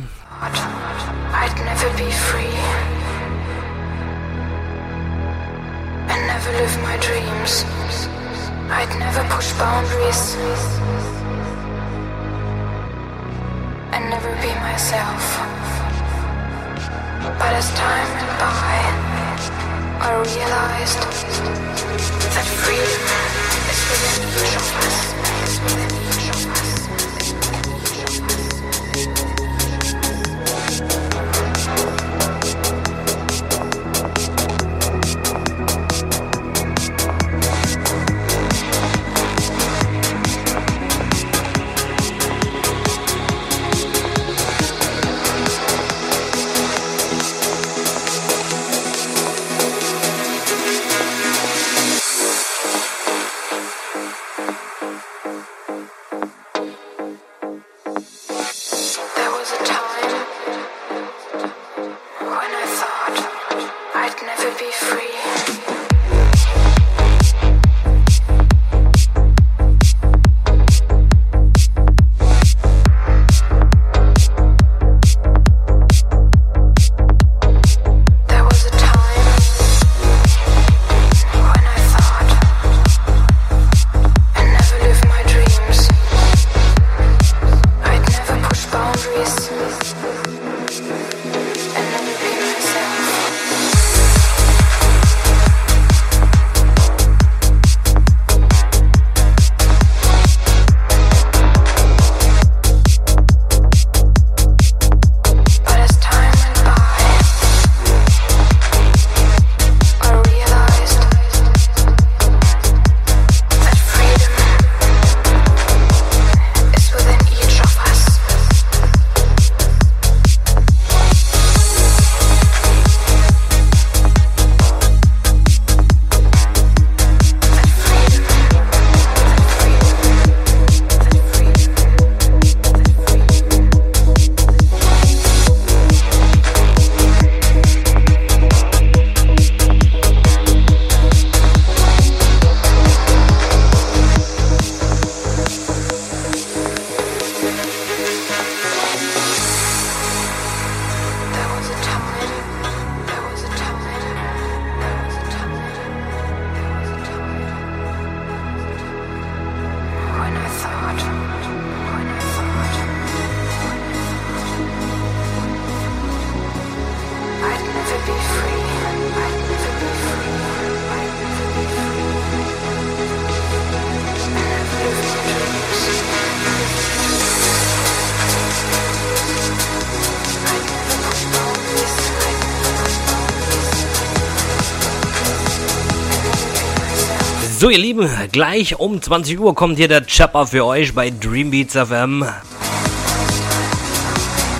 7. Gleich um 20 Uhr kommt hier der Chopper für euch bei Dreambeats FM.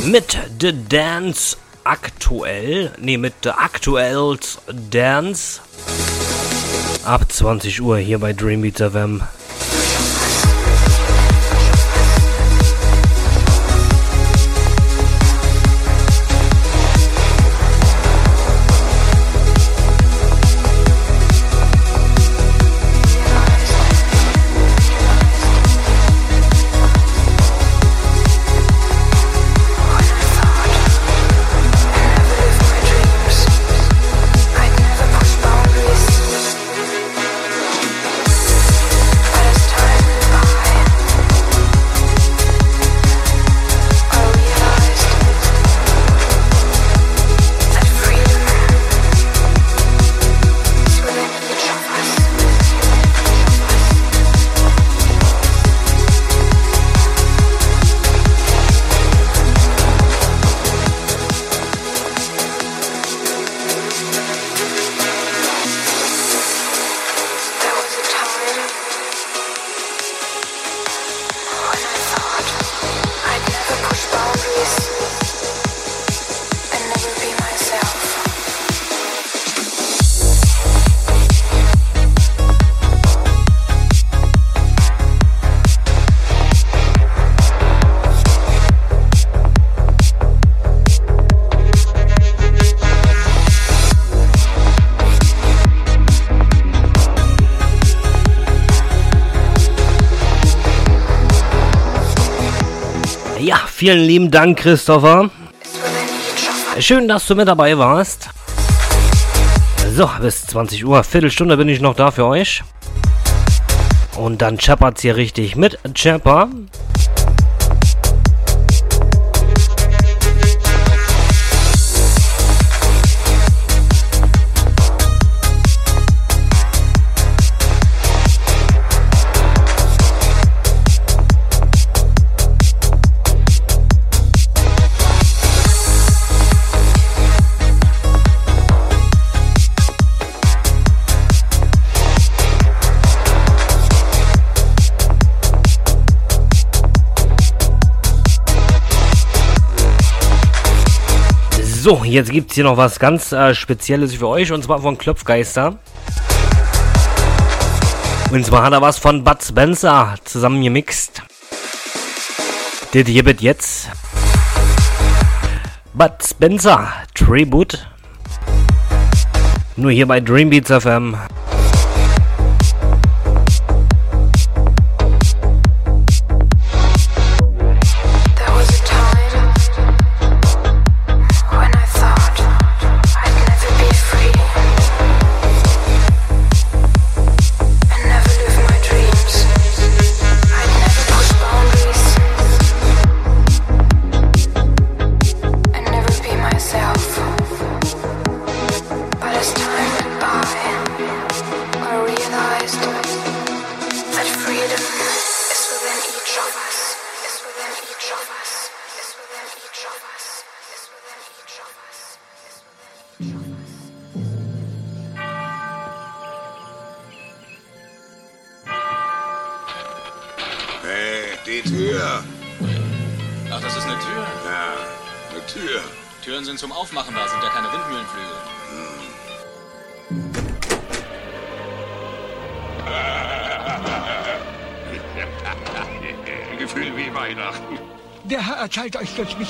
Mit The Dance aktuell. Nee, mit The Aktuell's Dance. Ab 20 Uhr hier bei Dreambeats FM. Vielen lieben Dank, Christopher. Schön, dass du mit dabei warst. So, bis 20 Uhr, Viertelstunde bin ich noch da für euch. Und dann chappert's hier richtig mit Chapper. So, jetzt gibt's hier noch was ganz äh, Spezielles für euch und zwar von Klopfgeister. Und zwar hat er was von Bud Spencer zusammen gemixt. Das gibt jetzt. Bud Spencer Tribute. Nur hier bei Dreambeats FM.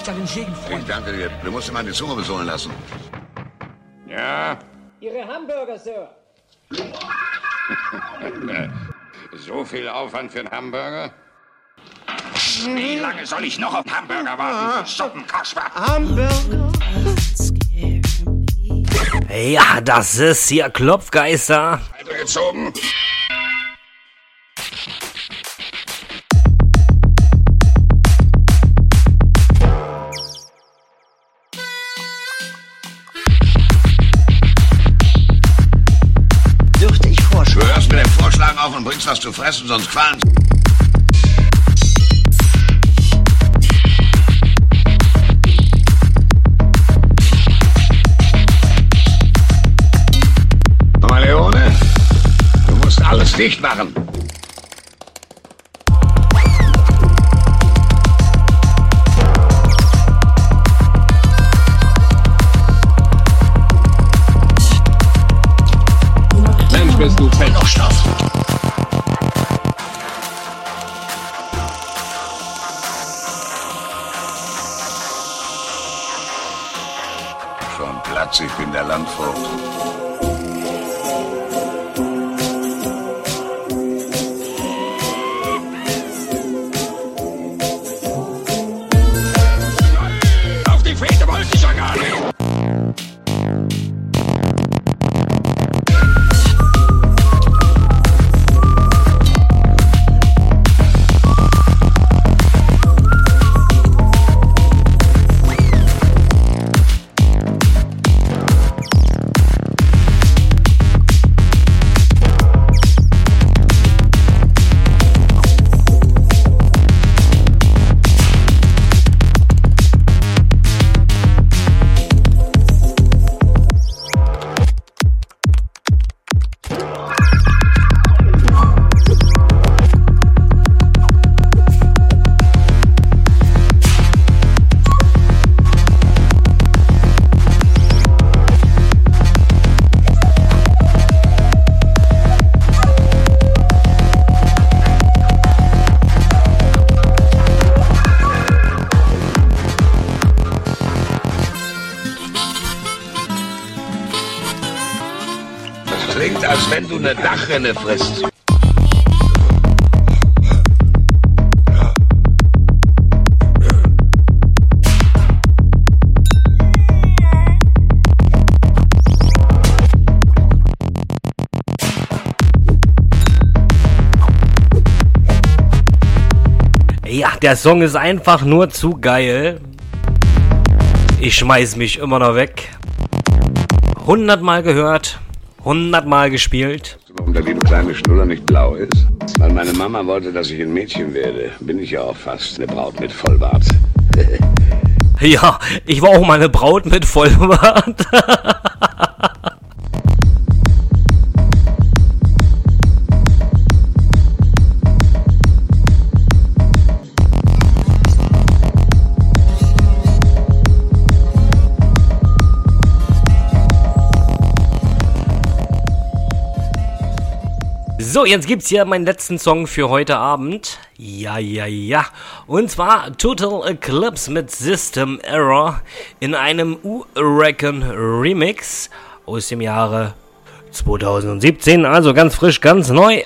Seinen Segen, Ich Freunde. danke dir. Du musst dir mal die Zunge besohlen lassen. Ja, Ihre Hamburger, Sir. <laughs> so viel Aufwand für einen Hamburger? Wie lange soll ich noch auf Hamburger warten? du Suppenkasper. Hamburger. Ja, das ist hier Klopfgeister. Weitergezogen. Auf und bringst was zu fressen, sonst. Mal, Leone, du musst alles dicht machen. Schmetterlinge frisst. Ja, der Song ist einfach nur zu geil. Ich schmeiß mich immer noch weg. Hundertmal gehört, hundertmal gespielt. Der liebe kleine Schnuller nicht blau ist? Weil meine Mama wollte, dass ich ein Mädchen werde. Bin ich ja auch fast. Eine Braut mit Vollbart. <laughs> Ja, ich war auch mal eine Braut mit Vollbart. <laughs> So, jetzt gibt's hier meinen letzten Song für heute Abend. Ja, ja, ja. Und zwar Total Eclipse mit System Error in einem U-Reckon Remix aus dem Jahre 2017. Also ganz frisch, ganz neu.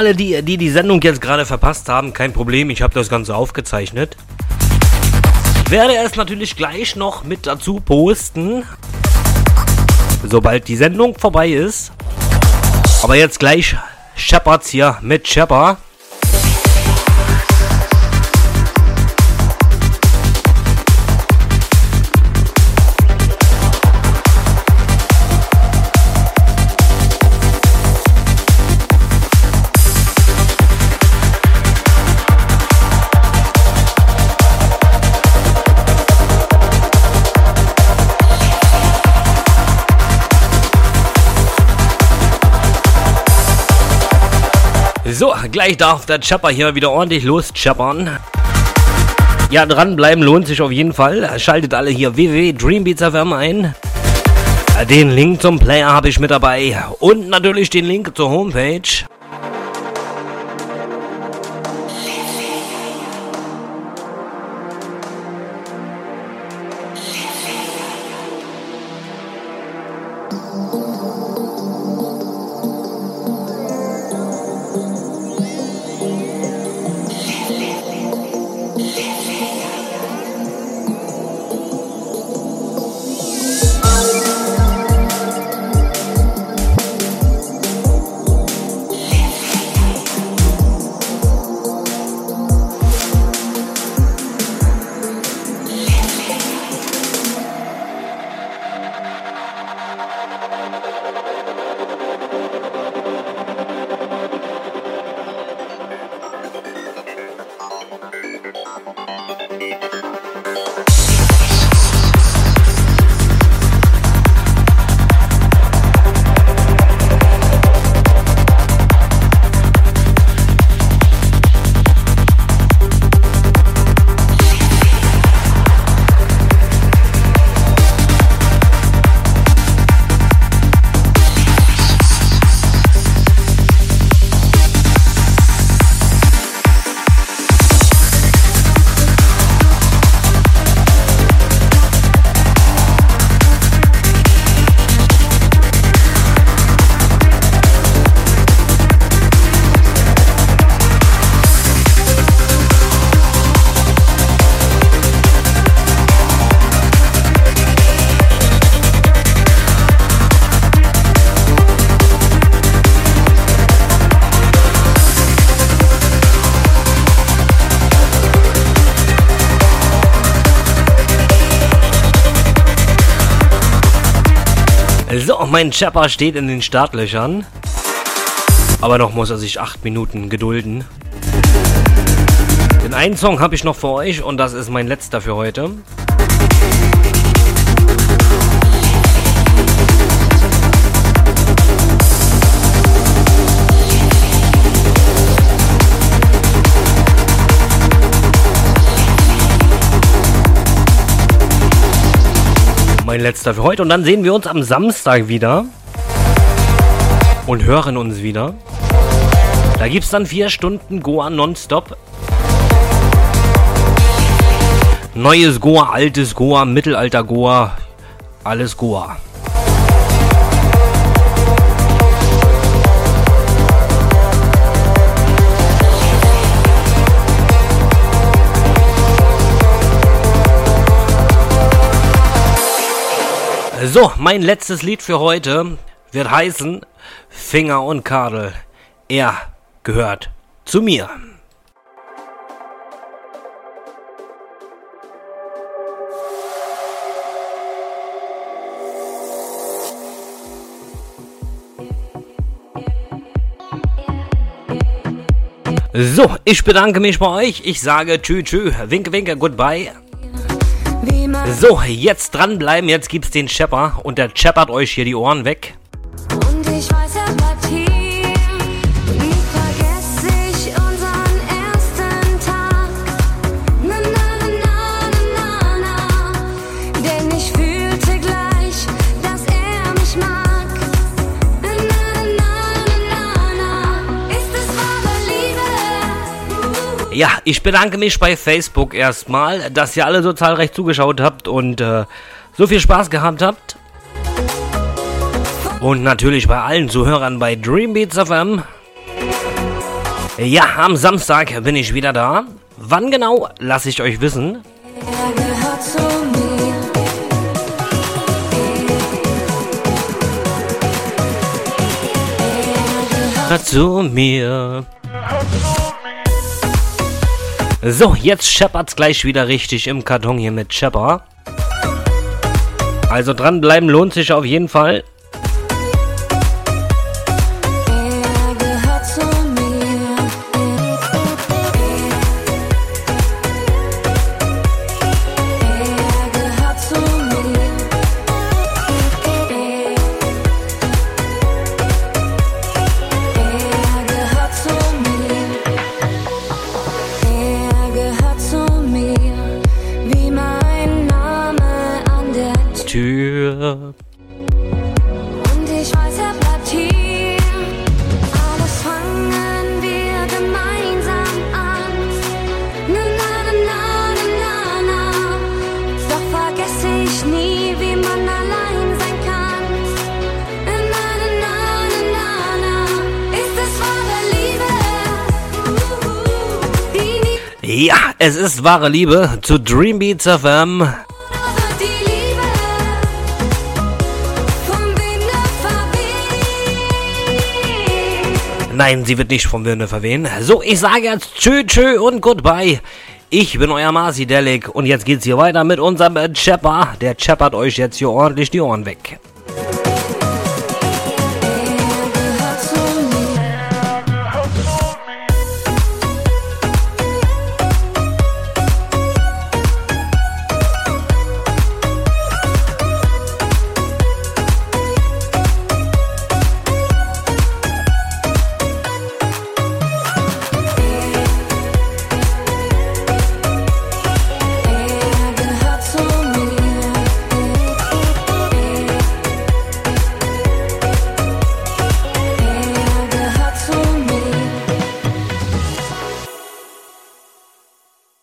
Alle, die, die die Sendung jetzt gerade verpasst haben, kein Problem, ich habe das Ganze aufgezeichnet. Werde es natürlich gleich noch mit dazu posten, sobald die Sendung vorbei ist. Aber jetzt gleich Shepherds hier mit Shepard. So, gleich darf der Chopper hier wieder ordentlich loschappern. Ja, dranbleiben lohnt sich auf jeden Fall. Schaltet alle hier www.dreambeats.fm ein. Den Link zum Player habe ich mit dabei. Und natürlich den Link zur Homepage. Mein Chopper steht in den Startlöchern. Aber noch muss er sich 8 Minuten gedulden. Den einen Song habe ich noch für euch und das ist mein letzter für heute. Mein letzter für heute. Und dann sehen wir uns am Samstag wieder. Und hören uns wieder. Da gibt es dann vier Stunden Goa nonstop. Neues Goa, altes Goa, Mittelalter Goa. Alles Goa. So, mein letztes Lied für heute wird heißen Finger und Kadel. Er gehört zu mir. So, ich bedanke mich bei euch. Ich sage tschü tschü, winke winke, goodbye. So, jetzt dranbleiben. Jetzt gibt's den Chepper und der cheppert euch hier die Ohren weg. Ja, ich bedanke mich bei Facebook erstmal, dass ihr alle so zahlreich zugeschaut habt und äh, so viel Spaß gehabt habt. Und natürlich bei allen Zuhörern bei Dreambeats FM. Ja, am Samstag bin ich wieder da. Wann genau, lasse ich euch wissen. Zu mir. Zu mir. So, jetzt scheppert's gleich wieder richtig im Karton hier mit Shepper. Also dranbleiben lohnt sich auf jeden Fall. Es ist wahre Liebe zu Dream Beats FM. Nein, sie wird nicht vom Winde verwehen. So, ich sage jetzt tschö, tschö und goodbye. Ich bin euer Marci Delic und jetzt geht's hier weiter mit unserem Chapper. Der chappert euch jetzt hier ordentlich die Ohren weg.